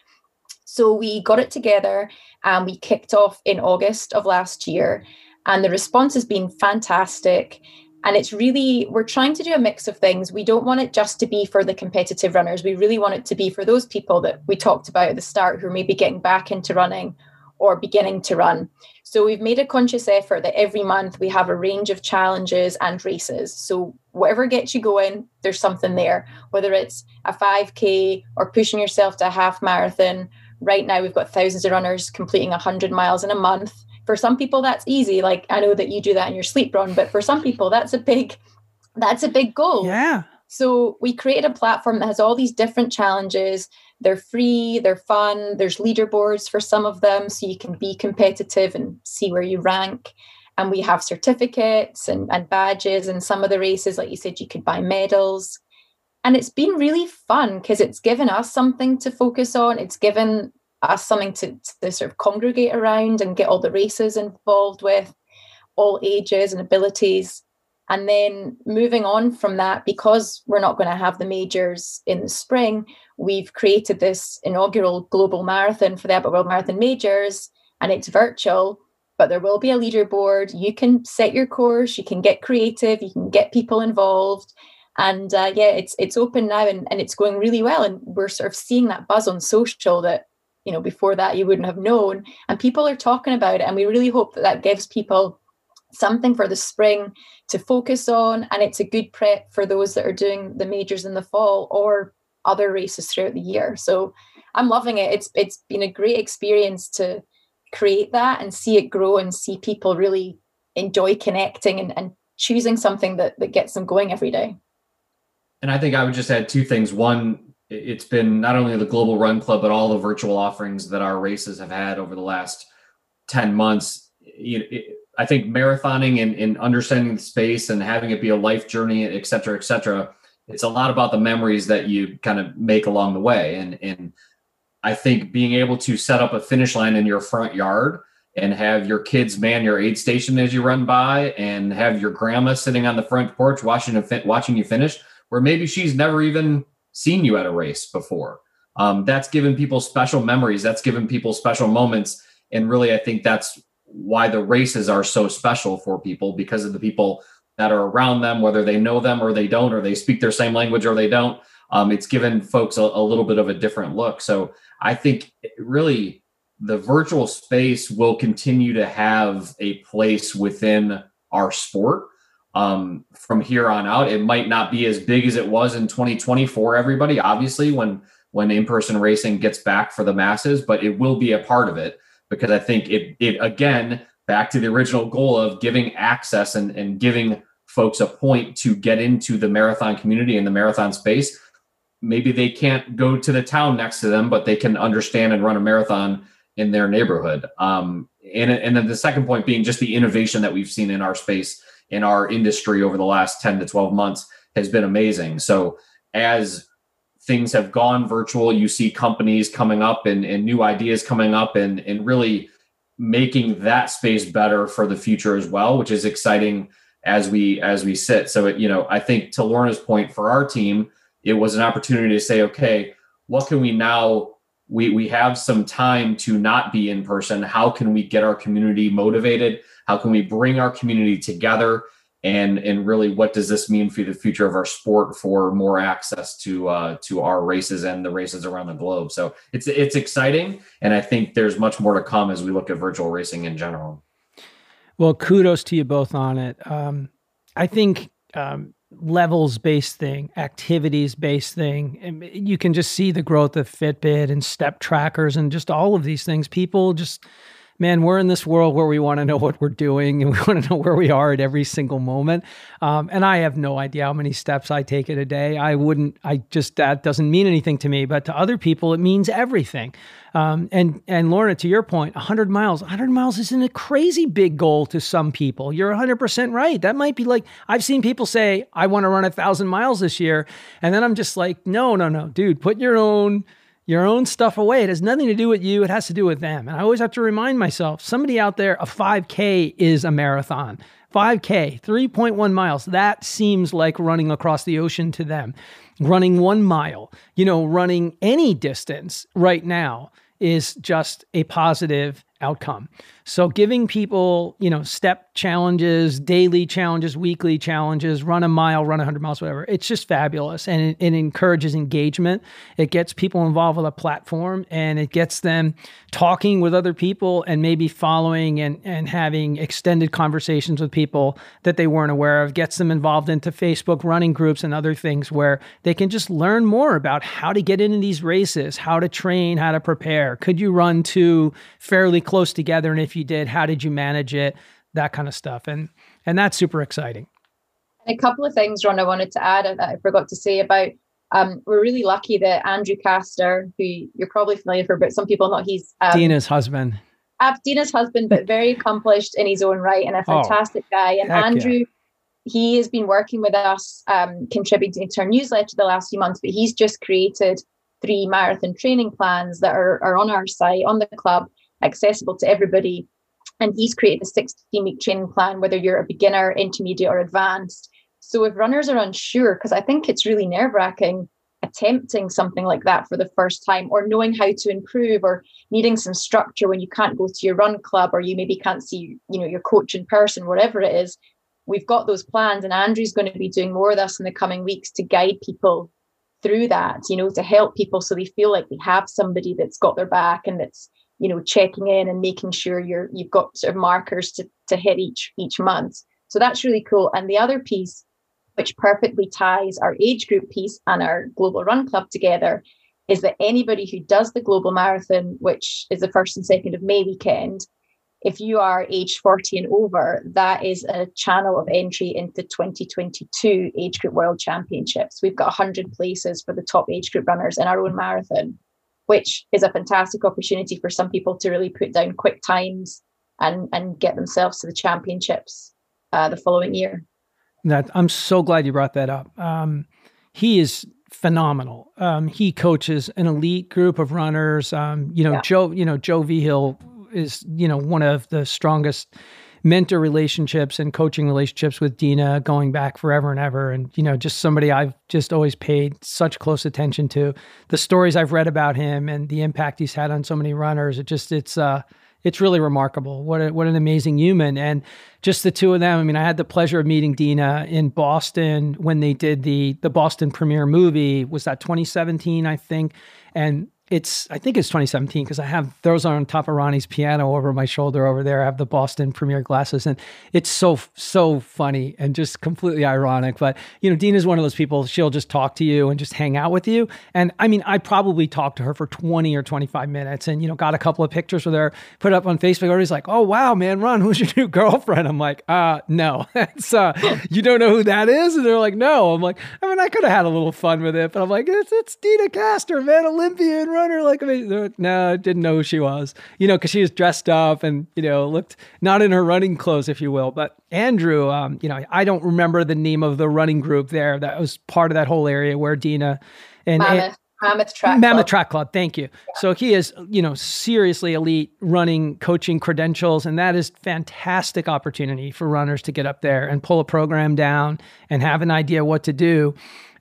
so we got it together and we kicked off in august of last year and the response has been fantastic and it's really, we're trying to do a mix of things. We don't want it just to be for the competitive runners. We really want it to be for those people that we talked about at the start who are maybe getting back into running or beginning to run. So we've made a conscious effort that every month we have a range of challenges and races. So whatever gets you going, there's something there, whether it's a 5K or pushing yourself to a half marathon. Right now, we've got thousands of runners completing 100 miles in a month. For some people that's easy. Like i know that you do that in your sleep run but for some people that's a big that's a big goal. Yeah. So we created a platform that has all these different challenges. They're free they're fun there's leaderboards for some of them so you can be competitive and see where you rank. And we have certificates and, and badges and some of the races. Like you said you could buy medals. And it's been really fun because it's given us something to focus on. It's given as something to, to sort of congregate around and get all the races involved with, all ages and abilities. And then moving on from that, because we're not going to have the majors in the spring, we've created this inaugural global marathon for the Abbott World Marathon Majors, and it's virtual, but there will be a leaderboard. You can set your course, you can get creative, you can get people involved. And uh, yeah, it's it's open now and, and it's going really well. And we're sort of seeing that buzz on social that you know before that you wouldn't have known. And people are talking about it and we really hope that that gives people something for the spring to focus on and it's a good prep for those that are doing the majors in the fall or other races throughout the year. So i'm loving it. It's it's been a great experience to create that and see it grow and see people really enjoy connecting and, and choosing something that that gets them going every day. And i think i would just add two things. One it's been not only the global run club but all the virtual offerings that our races have had over the last 10 months. I think marathoning and, and, understanding the space and having it be a life journey et cetera et cetera it's a lot about the memories that you kind of make along the way. And and i think being able to set up a finish line in your front yard and have your kids man your aid station as you run by and have your grandma sitting on the front porch watching watching you finish where maybe she's never even seen you at a race before. Um, that's given people special memories. That's given people special moments. And really, I think that's why the races are so special for people because of the people that are around them, whether they know them or they don't, or they speak their same language or they don't. Um, it's given folks a, a little bit of a different look. So I think really the virtual space will continue to have a place within our sport um, from here on out. It might not be as big as it was in 2020 for everybody, obviously, when when in-person racing gets back for the masses, but it will be a part of it because I think it it again back to the original goal of giving access and, and giving folks a point to get into the marathon community and the marathon space. Maybe they can't go to the town next to them, but they can understand and run a marathon in their neighborhood. Um, and, and then the second point being just the innovation that we've seen in our space in our industry over the last 10 to 12 months has been amazing. So as things have gone virtual, you see companies coming up and, and new ideas coming up and, and really making that space better for the future as well, which is exciting as we as we sit. So it, you know, I think to Lorna's point for our team, it was an opportunity to say, okay, what can we now we we have some time to not be in person. How can we get our community motivated? How can we bring our community together? And and really, what does this mean for the future of our sport for more access to uh, to our races and the races around the globe? So it's it's exciting, and I think there's much more to come as we look at virtual racing in general. Well, kudos to you both on it. Um, I think um, levels based thing, activities based thing. And You can just see the growth of Fitbit and step trackers and just all of these things. People just man, we're in this world where we want to know what we're doing and we want to know where we are at every single moment. Um, and I have no idea how many steps I take in a day. I wouldn't, I just, that doesn't mean anything to me, but to other people, it means everything. Um, and, and Lorna, to your point, 100 miles, 100 miles isn't a crazy big goal to some people. You're 100% right. That might be like, I've seen people say, I want to run a thousand miles this year. And then I'm just like, no, no, no, dude, put your own, your own stuff away. It has nothing to do with you, it has to do with them. And I always have to remind myself somebody out there, a 5K is a marathon. 5K, 3.1 miles, that seems like running across the ocean to them. Running one mile, you know, running any distance right now is just a positive outcome. So giving people, you know, step challenges, daily challenges, weekly challenges, run a mile, run 100 miles, whatever. It's just fabulous and it, it, encourages engagement. It gets people involved with a platform and it gets them talking with other people and maybe following and, and having extended conversations with people that they weren't aware of, gets them involved into Facebook running groups and other things where they can just learn more about how to get into these races, how to train, how to prepare. Could you run two fairly close together? And if you did, how did you manage it, that kind of stuff, and and that's super exciting. a couple of things, Ron, I wanted to add that I forgot to say about. Um, we're really lucky that Andrew Kastor, who you're probably familiar with, but some people not, he's um, Deena's husband. Deena's husband, but very accomplished in his own right and a oh, fantastic oh, guy. And Andrew, yeah. he has been working with us, um, contributing to our newsletter the last few months, but he's just created three marathon training plans that are, are on our site, on the club, accessible to everybody. And he's created a 16 week training plan, whether you're a beginner, intermediate, or advanced. So if runners are unsure, because I think it's really nerve wracking attempting something like that for the first time or knowing how to improve or needing some structure when you can't go to your run club or you maybe can't see you know your coach in person whatever it is we've got those plans and andrew's going to be doing more with us in the coming weeks to guide people through that you know to help people so they feel like they have somebody that's got their back and that's you know checking in and making sure you're you've got sort of markers to, to hit each each month. So that's really cool. And the other piece which perfectly ties our age group piece and our global run club together is that anybody who does the global marathon which is the first and second of may weekend if you are age 40 and over that is a channel of entry into 2022 age group world championships. We've got 100 places for the top age group runners in our own marathon which is a fantastic opportunity for some people to really put down quick times and and get themselves to the championships uh, the following year. That I'm so glad you brought that up. Um, he is phenomenal. Um, he coaches an elite group of runners. Um, you know, yeah. Joe. You know, Joe Vigil is you know one of the strongest mentor relationships and coaching relationships with Deena going back forever and ever. And, you know, just somebody I've just always paid such close attention to. The stories I've read about him and the impact he's had on so many runners, it just, it's, uh, it's really remarkable. What a, what an amazing human, and just the two of them. I mean, I had the pleasure of meeting Deena in Boston when they did the the Boston premiere movie. Was that 2017, I think? And it's I think it's 2017 because I have those on top of Ronnie's piano over my shoulder over there. I have the Boston premiere glasses, and it's so so funny and just completely ironic. But you know, Dean is one of those people. She'll just talk to you and just hang out with you. And I mean, I probably talked to her for 20 or 25 minutes, and you know, got a couple of pictures with her, put up on Facebook. Everybody's like, "Oh wow, man, Ron, who's your new girlfriend?" I'm like, "Uh, no, it's uh, you don't know who that is," and they're like, "No." I'm like, I mean, I could have had a little fun with it, but I'm like, it's it's Deena Kastor, man, Olympian runner. Like, I mean, no, didn't know who she was, you know, because she was dressed up and, you know, looked not in her running clothes, if you will. But Andrew, um, you know, I don't remember the name of the running group there that was part of that whole area where Deena and. Mammoth. Mammoth Track Mammoth Club. Track Club. Thank you. Yeah. So he is, you know, seriously elite running coaching credentials, and that is fantastic opportunity for runners to get up there and pull a program down and have an idea what to do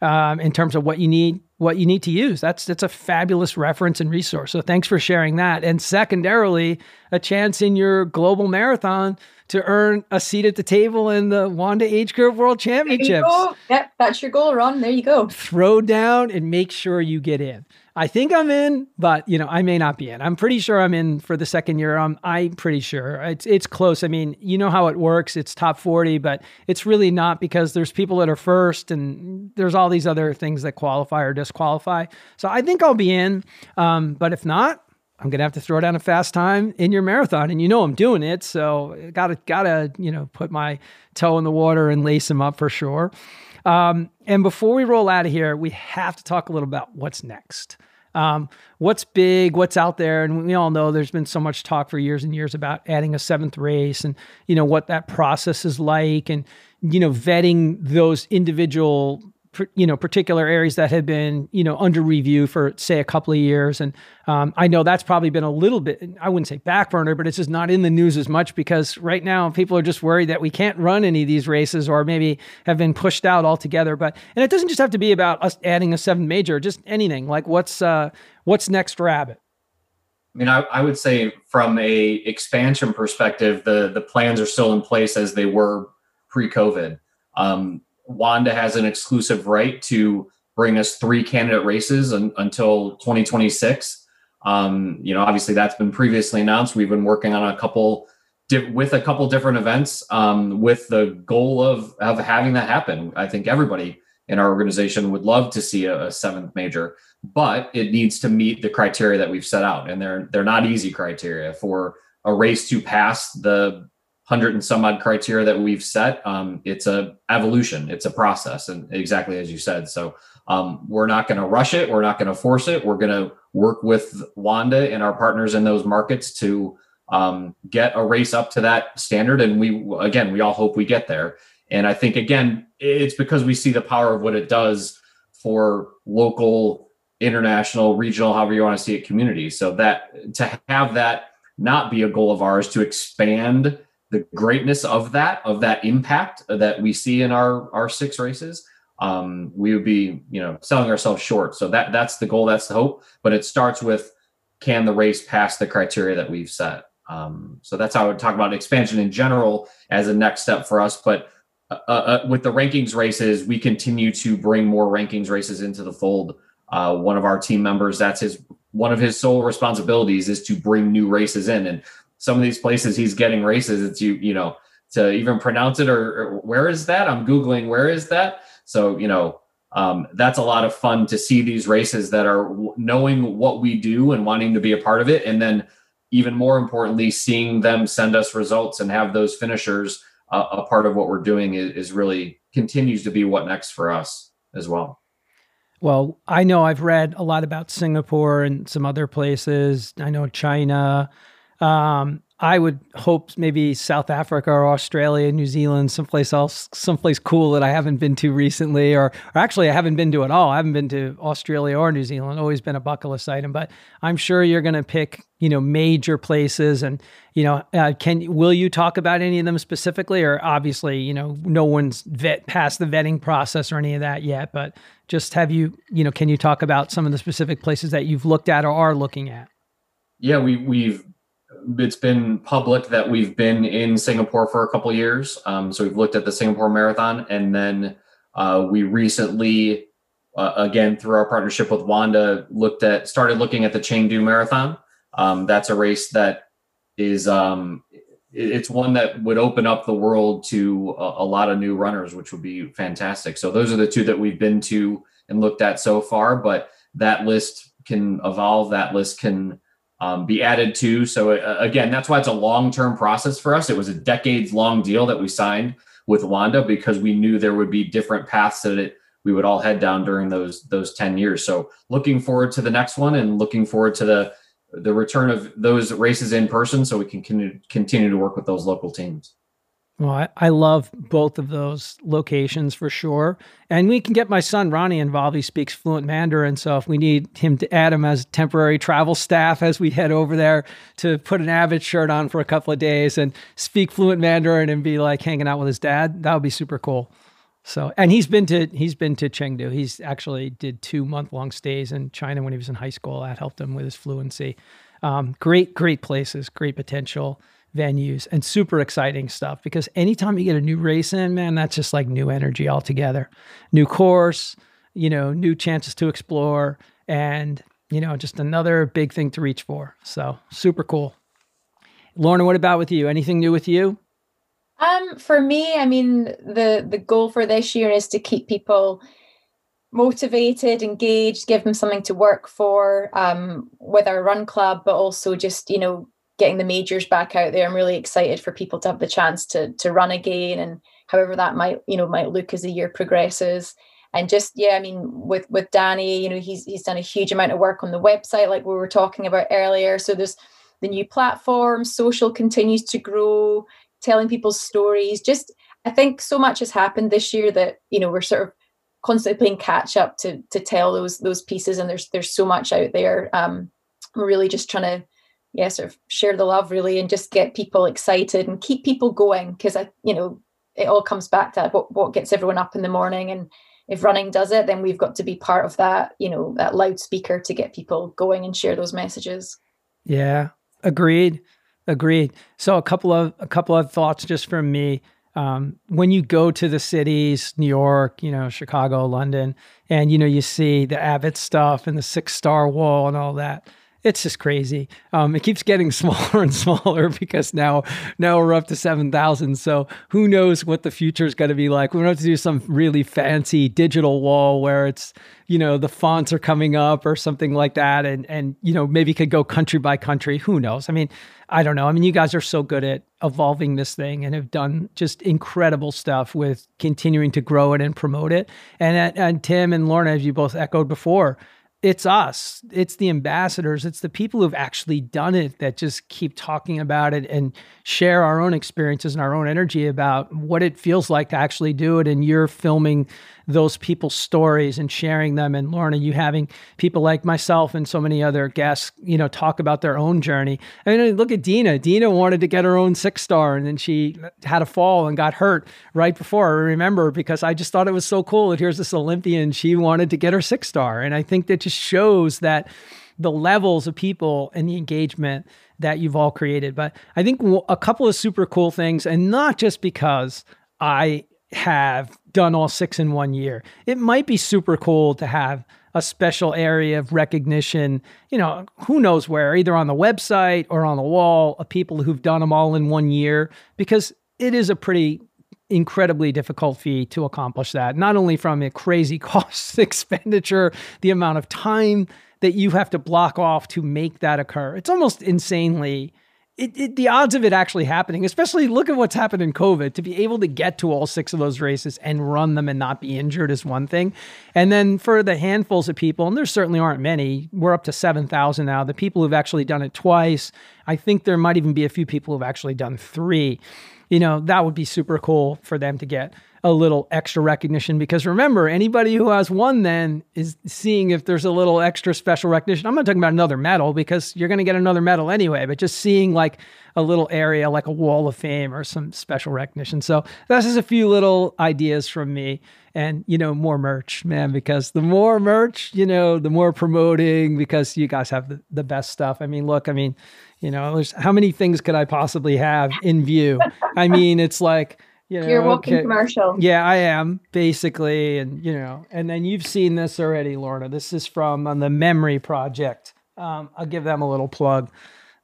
um, in terms of what you need what you need to use. That's that's a fabulous reference and resource. So thanks for sharing that. And secondarily, a chance in your global marathon to earn a seat at the table in the Wanda Age Group World Championships. Yep, that's your goal, Ron. There you go. Throw down and make sure you get in. I think I'm in, but you know, I may not be in. I'm pretty sure I'm in for the second year. I'm I'm pretty sure. It's it's close. I mean, you know how it works. It's top 40, but it's really not because there's people that are first and there's all these other things that qualify or disqualify. So I think I'll be in. Um, but if not, I'm gonna have to throw down a fast time in your marathon, and you know I'm doing it, so gotta gotta you know put my toe in the water and lace them up for sure. Um, and before we roll out of here, we have to talk a little about what's next. Um, what's big, what's out there, and we all know there's been so much talk for years and years about adding a seventh race, and you know what that process is like, and you know vetting those individual you know particular areas that have been you know under review for say a couple of years. And um, i know that's probably been a little bit i wouldn't say back burner but it's just not in the news as much because right now people are just worried that we can't run any of these races or maybe have been pushed out altogether. But and it doesn't just have to be about us adding a seventh major just anything. Like what's uh what's next rabbit I mean, I, I would say from a expansion perspective, the the plans are still in place as they were pre-COVID. Um, Wanda has an exclusive right to bring us three candidate races un, until 2026. Um, you know, obviously that's been previously announced. We've been working on a couple di- with a couple different events um, with the goal of of having that happen. I think everybody in our organization would love to see a, a seventh major, but it needs to meet the criteria that we've set out, and they're they're not easy criteria for a race to pass the hundred and some odd criteria that we've set. Um, it's a evolution, it's a process, and exactly as you said. So um, we're not going to rush it. We're not going to force it. We're going to work with Wanda and our partners in those markets to um, get a race up to that standard. And we, again, we all hope we get there. And I think again, it's because we see the power of what it does for local, international, regional, however you want to see it, communities. So that to have that not be a goal of ours to expand the greatness of that of that impact that we see in our our six races um, we would be you know selling ourselves short. So that that's the goal that's the hope but it starts with can the race pass the criteria that we've set? Um, so that's how i would talk about expansion in general as a next step for us but uh, uh, with the rankings races we continue to bring more rankings races into the fold. Uh, one of our team members that's his one of his sole responsibilities is to bring new races in and some of these places he's getting races it's you you know to even pronounce it or, or where is that? I'm googling where is that? So you know um, that's a lot of fun to see these races that are knowing what we do and wanting to be a part of it. And then even more importantly seeing them send us results and have those finishers uh, a part of what we're doing is, is really continues to be what next for us as well. Well, I know I've read a lot about Singapore and some other places. I know China, um, I would hope maybe South Africa or Australia, New Zealand, someplace else, someplace cool that I haven't been to recently, or, or actually I haven't been to at all. I haven't been to Australia or New Zealand. Always been a bucket list item, but I'm sure you're going to pick, you know, major places. And you know, uh, can will you talk about any of them specifically, or obviously, you know, no one's vet passed the vetting process or any of that yet. But just have you, you know, can you talk about some of the specific places that you've looked at or are looking at? Yeah, we we've it's been public that we've been in Singapore for a couple years. Um, so we've looked at the Singapore Marathon, and then uh, we recently, uh, again through our partnership with Wanda, looked at started looking at the Chengdu Marathon. Um, that's a race that is um, it's one that would open up the world to a, a, lot of new runners, which would be fantastic. So those are the two that we've been to and looked at so far. But that list can evolve. That list can um, be added to. So uh, again, that's why it's a long-term process for us. It was a decades-long deal that we signed with Wanda because we knew there would be different paths that it, we would all head down during those those 10 years. So looking forward to the next one and looking forward to the the return of those races in person so we can continue to work with those local teams. Well, I, I, love both of those locations for sure. And we can get my son Ronnie involved. He speaks fluent Mandarin. So if we need him to add him as temporary travel staff as we head over there to put an Abbott shirt on for a couple of days and speak fluent Mandarin and be like hanging out with his dad, that would be super cool. So and he's been to he's been to Chengdu. He's actually did two month long stays in China when he was in high school. That helped him with his fluency. Um, great, great places, great potential venues and super exciting stuff because anytime you get a new race in, man, that's just like new energy altogether. New course, you know, new chances to explore and, you know, just another big thing to reach for. So super cool. Lorna, what about with you? Anything new with you? Um, for me, I mean, the the goal for this year is to keep people motivated, engaged, give them something to work for um, with our run club, but also just you know getting the majors back out there. I'm really excited for people to have the chance to to run again, and however that might you know might look as the year progresses. And just yeah, I mean, with with Danny, you know, he's he's done a huge amount of work on the website, like we were talking about earlier. So there's the new platform, social continues to grow, telling people's stories. Just I think so much has happened this year that you know we're sort of constantly playing catch up to to tell those those pieces, and there's there's so much out there. Um, we're really just trying to yeah, sort of share the love really and just get people excited and keep people going because I, you know, it all comes back to what what gets everyone up in the morning and if running does it, then we've got to be part of that, you know, that loudspeaker to get people going and share those messages. Yeah, agreed, agreed. So a couple of a couple of thoughts just from me. Um, when you go to the cities, New York, you know, Chicago, London, and you know you see the Abbott stuff and the six star wall and all that it's just crazy. Um, it keeps getting smaller and smaller because now now we're up to seven thousand. So who knows what the future is going to be like? We're going to have to do some really fancy digital wall where it's you know the fonts are coming up or something like that, and and you know maybe could go country by country. Who knows? I mean, I don't know. I mean, you guys are so good at evolving this thing and have done just incredible stuff with continuing to grow it and promote it. And and Tim and Lorna, as you both echoed before it's us it's the ambassadors it's the people who've actually done it that just keep talking about it and share our own experiences and our own energy about what it feels like to actually do it and you're filming those people's stories and sharing them. And Lorna, you having people like myself and so many other guests, you know, talk about their own journey. I mean, look at Deena. Deena wanted to get her own six star and then she had a fall and got hurt right before. I remember because I just thought it was so cool that here's this Olympian. She wanted to get her six star. And I think that just shows that the levels of people and the engagement that you've all created. But I think a couple of super cool things, and not just because I have done all six in one year. It might be super cool to have a special area of recognition, you know, who knows where, either on the website or on the wall of people who've done them all in one year, because it is a pretty incredibly difficult feat to accomplish that, not only from a crazy cost expenditure, the amount of time that you have to block off to make that occur. It's almost insanely it, it, the odds of it actually happening, especially look at what's happened in COVID, to be able to get to all six of those races and run them and not be injured is one thing. And then for the handfuls of people, and there certainly aren't many, we're up to 7,000 now, the people who've actually done it twice, I think there might even be a few people who've actually done three. You know, that would be super cool for them to get. a little extra recognition because remember, anybody who has won then is seeing if there's a little extra special recognition. I'm not talking about another medal because you're going to get another medal anyway, but just seeing like a little area like a wall of fame or some special recognition. So that's just a few little ideas from me and you know more merch man because the more merch you know the more promoting because you guys have the, the best stuff i mean look i mean you know there's how many things could i possibly have in view? I mean it's like you know you're walking okay, commercial. yeah i am basically and you know and then you've seen this already lorna. This is from on the memory project. Um, i'll give them a little plug.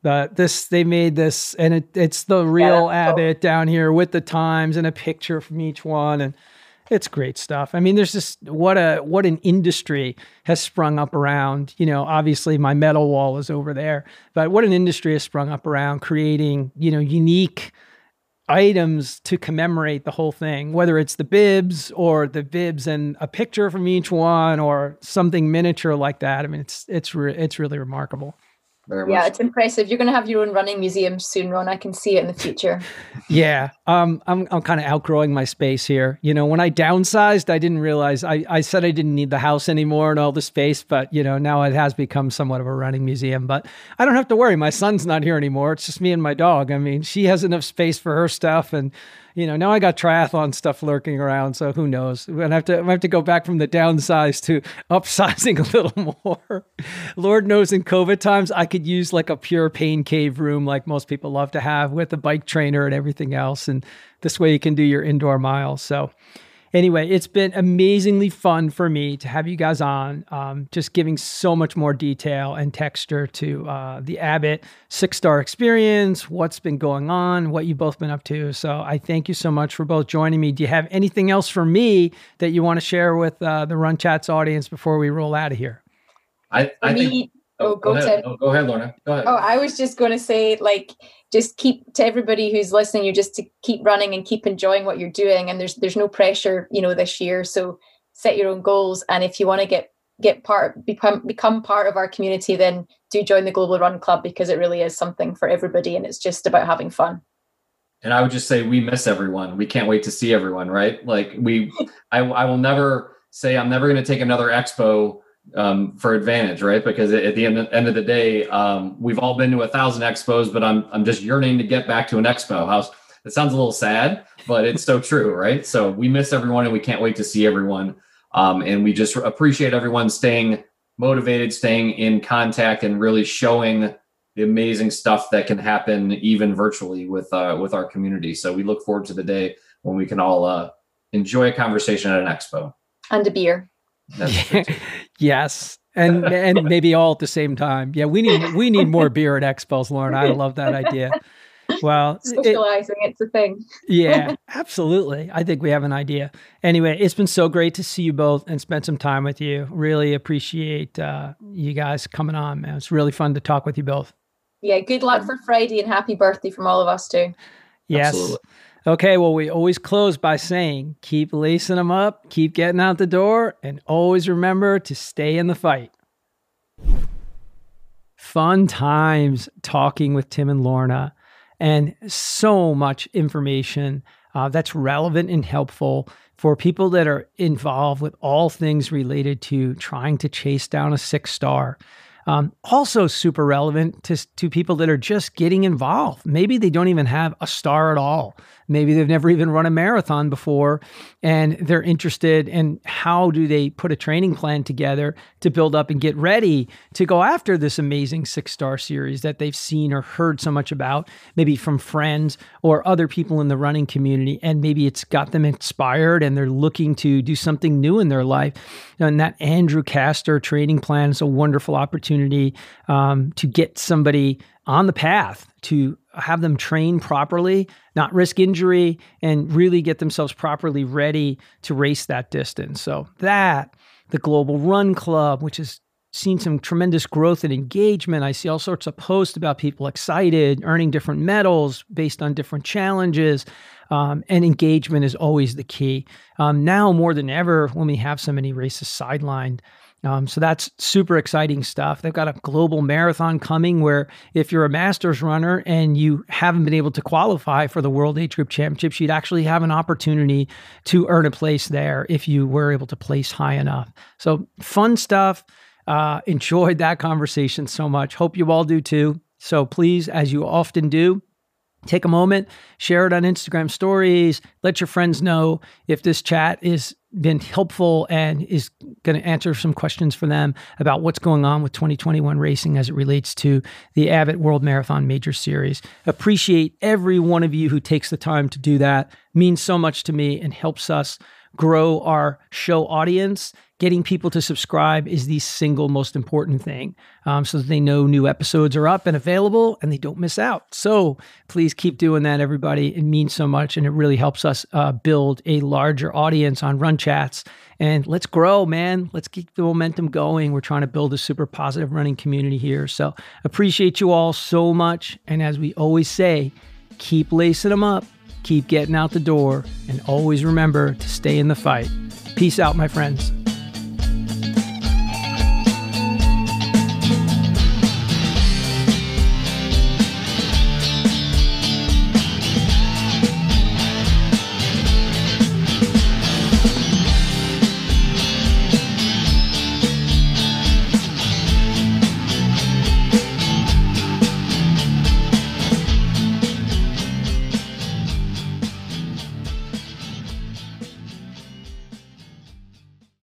But this they made this and it, it's the real yeah, abbott cool. down here with the times and a picture from each one and it's great stuff. I mean, there's just what a what an industry has sprung up around. You know, obviously my metal wall is over there, but what an industry has sprung up around creating, you know, unique items to commemorate the whole thing, whether it's the bibs or the bibs and a picture from each one or something miniature like that. I mean, it's it's re- it's really remarkable. Very yeah, it's impressive. You're going to have your own running museum soon, Ron. I can see it in the future. yeah, um, I'm I'm kind of outgrowing my space here. You know, when I downsized, I didn't realize I I said I didn't need the house anymore and all the space, but you know now it has become somewhat of a running museum. But I don't have to worry. My son's not here anymore. It's just me and my dog. I mean, she has enough space for her stuff, and you know, now I got triathlon stuff lurking around, so who knows? I have to I have to go back from the downsize to upsizing a little more. Lord knows in COVID times I could use like a pure pain cave room like most people love to have with a bike trainer and everything else. And this way you can do your indoor miles. So anyway, it's been amazingly fun for me to have you guys on, um, just giving so much more detail and texture to uh, the Abbott six star experience, what's been going on, what you've both been up to. So I thank you so much for both joining me. Do you have anything else for me that you want to share with uh, the Run Chats audience before we roll out of here? I, I think. Oh, go, go ahead. Oh, go ahead, Lorna. Go ahead. Oh, I was just going to say, like, just keep to everybody who's listening you just to keep running and keep enjoying what you're doing. And there's there's no pressure you know this year. So set your own goals. And if you want to get get part become become part of our community then do join the global run club because it really is something for everybody and it's just about having fun. And i would just say we miss everyone. We can't wait to see everyone right? Like we i, I will never say i'm never going to take another expo um, for advantage, right? Because at the end, end of the day, um, we've all been to a thousand expos, but I'm I'm just yearning to get back to an expo. House. It sounds a little sad, but it's so true, right? So we miss everyone, and we can't wait to see everyone. Um, and we just appreciate everyone staying motivated, staying in contact, and really showing the amazing stuff that can happen even virtually with uh, with our community. So we look forward to the day when we can all uh, enjoy a conversation at an expo and a beer. yes. And and maybe all at the same time. Yeah, we need we need more beer at expos, Lauren. I love that idea. Well, socializing, it, it's a thing. yeah, absolutely. I think we have an idea. Anyway, it's been so great to see you both and spend some time with you. Really appreciate uh, you guys coming on, man. It's really fun to talk with you both. Yeah, good luck for Friday and happy birthday from all of us too. Yes. Absolutely. Okay, well, we always close by saying keep lacing them up, keep getting out the door, and always remember to stay in the fight. Fun times talking with Tim and Lorna, and so much information uh, that's relevant and helpful for people that are involved with all things related to trying to chase down a six star. Um, also, super relevant to, to people that are just getting involved. Maybe they don't even have a star at all. Maybe they've never even run a marathon before and they're interested in how do they put a training plan together to build up and get ready to go after this amazing six star series that they've seen or heard so much about, maybe from friends or other people in the running community. And maybe it's got them inspired and they're looking to do something new in their life. And that Andrew Kastor training plan is a wonderful opportunity um, to get somebody on the path to have them train properly, not risk injury, and really get themselves properly ready to race that distance. So, that, the Global Run Club, which has seen some tremendous growth and engagement. I see all sorts of posts about people excited, earning different medals based on different challenges. Um, and engagement is always the key. Um, now more than ever, when we have so many races sidelined, Um, so that's super exciting stuff. They've got a global marathon coming where if you're a masters runner and you haven't been able to qualify for the World Age Group Championships, you'd actually have an opportunity to earn a place there if you were able to place high enough. So fun stuff. Uh, enjoyed that conversation so much. Hope you all do too. So please, as you often do, take a moment, share it on Instagram stories, let your friends know if this chat has been helpful and is going to answer some questions for them about what's going on with 2021 racing as it relates to the Abbott World Marathon Major Series. Appreciate every one of you who takes the time to do that. Means so much to me and helps us grow our show audience getting people to subscribe is the single most important thing um, so that they know new episodes are up and available and they don't miss out. So please keep doing that, everybody. It means so much and it really helps us uh, build a larger audience on Run Chats. And let's grow, man. Let's keep the momentum going. We're trying to build a super positive running community here. So appreciate you all so much. And as we always say, keep lacing them up, keep getting out the door, and always remember to stay in the fight. Peace out, my friends.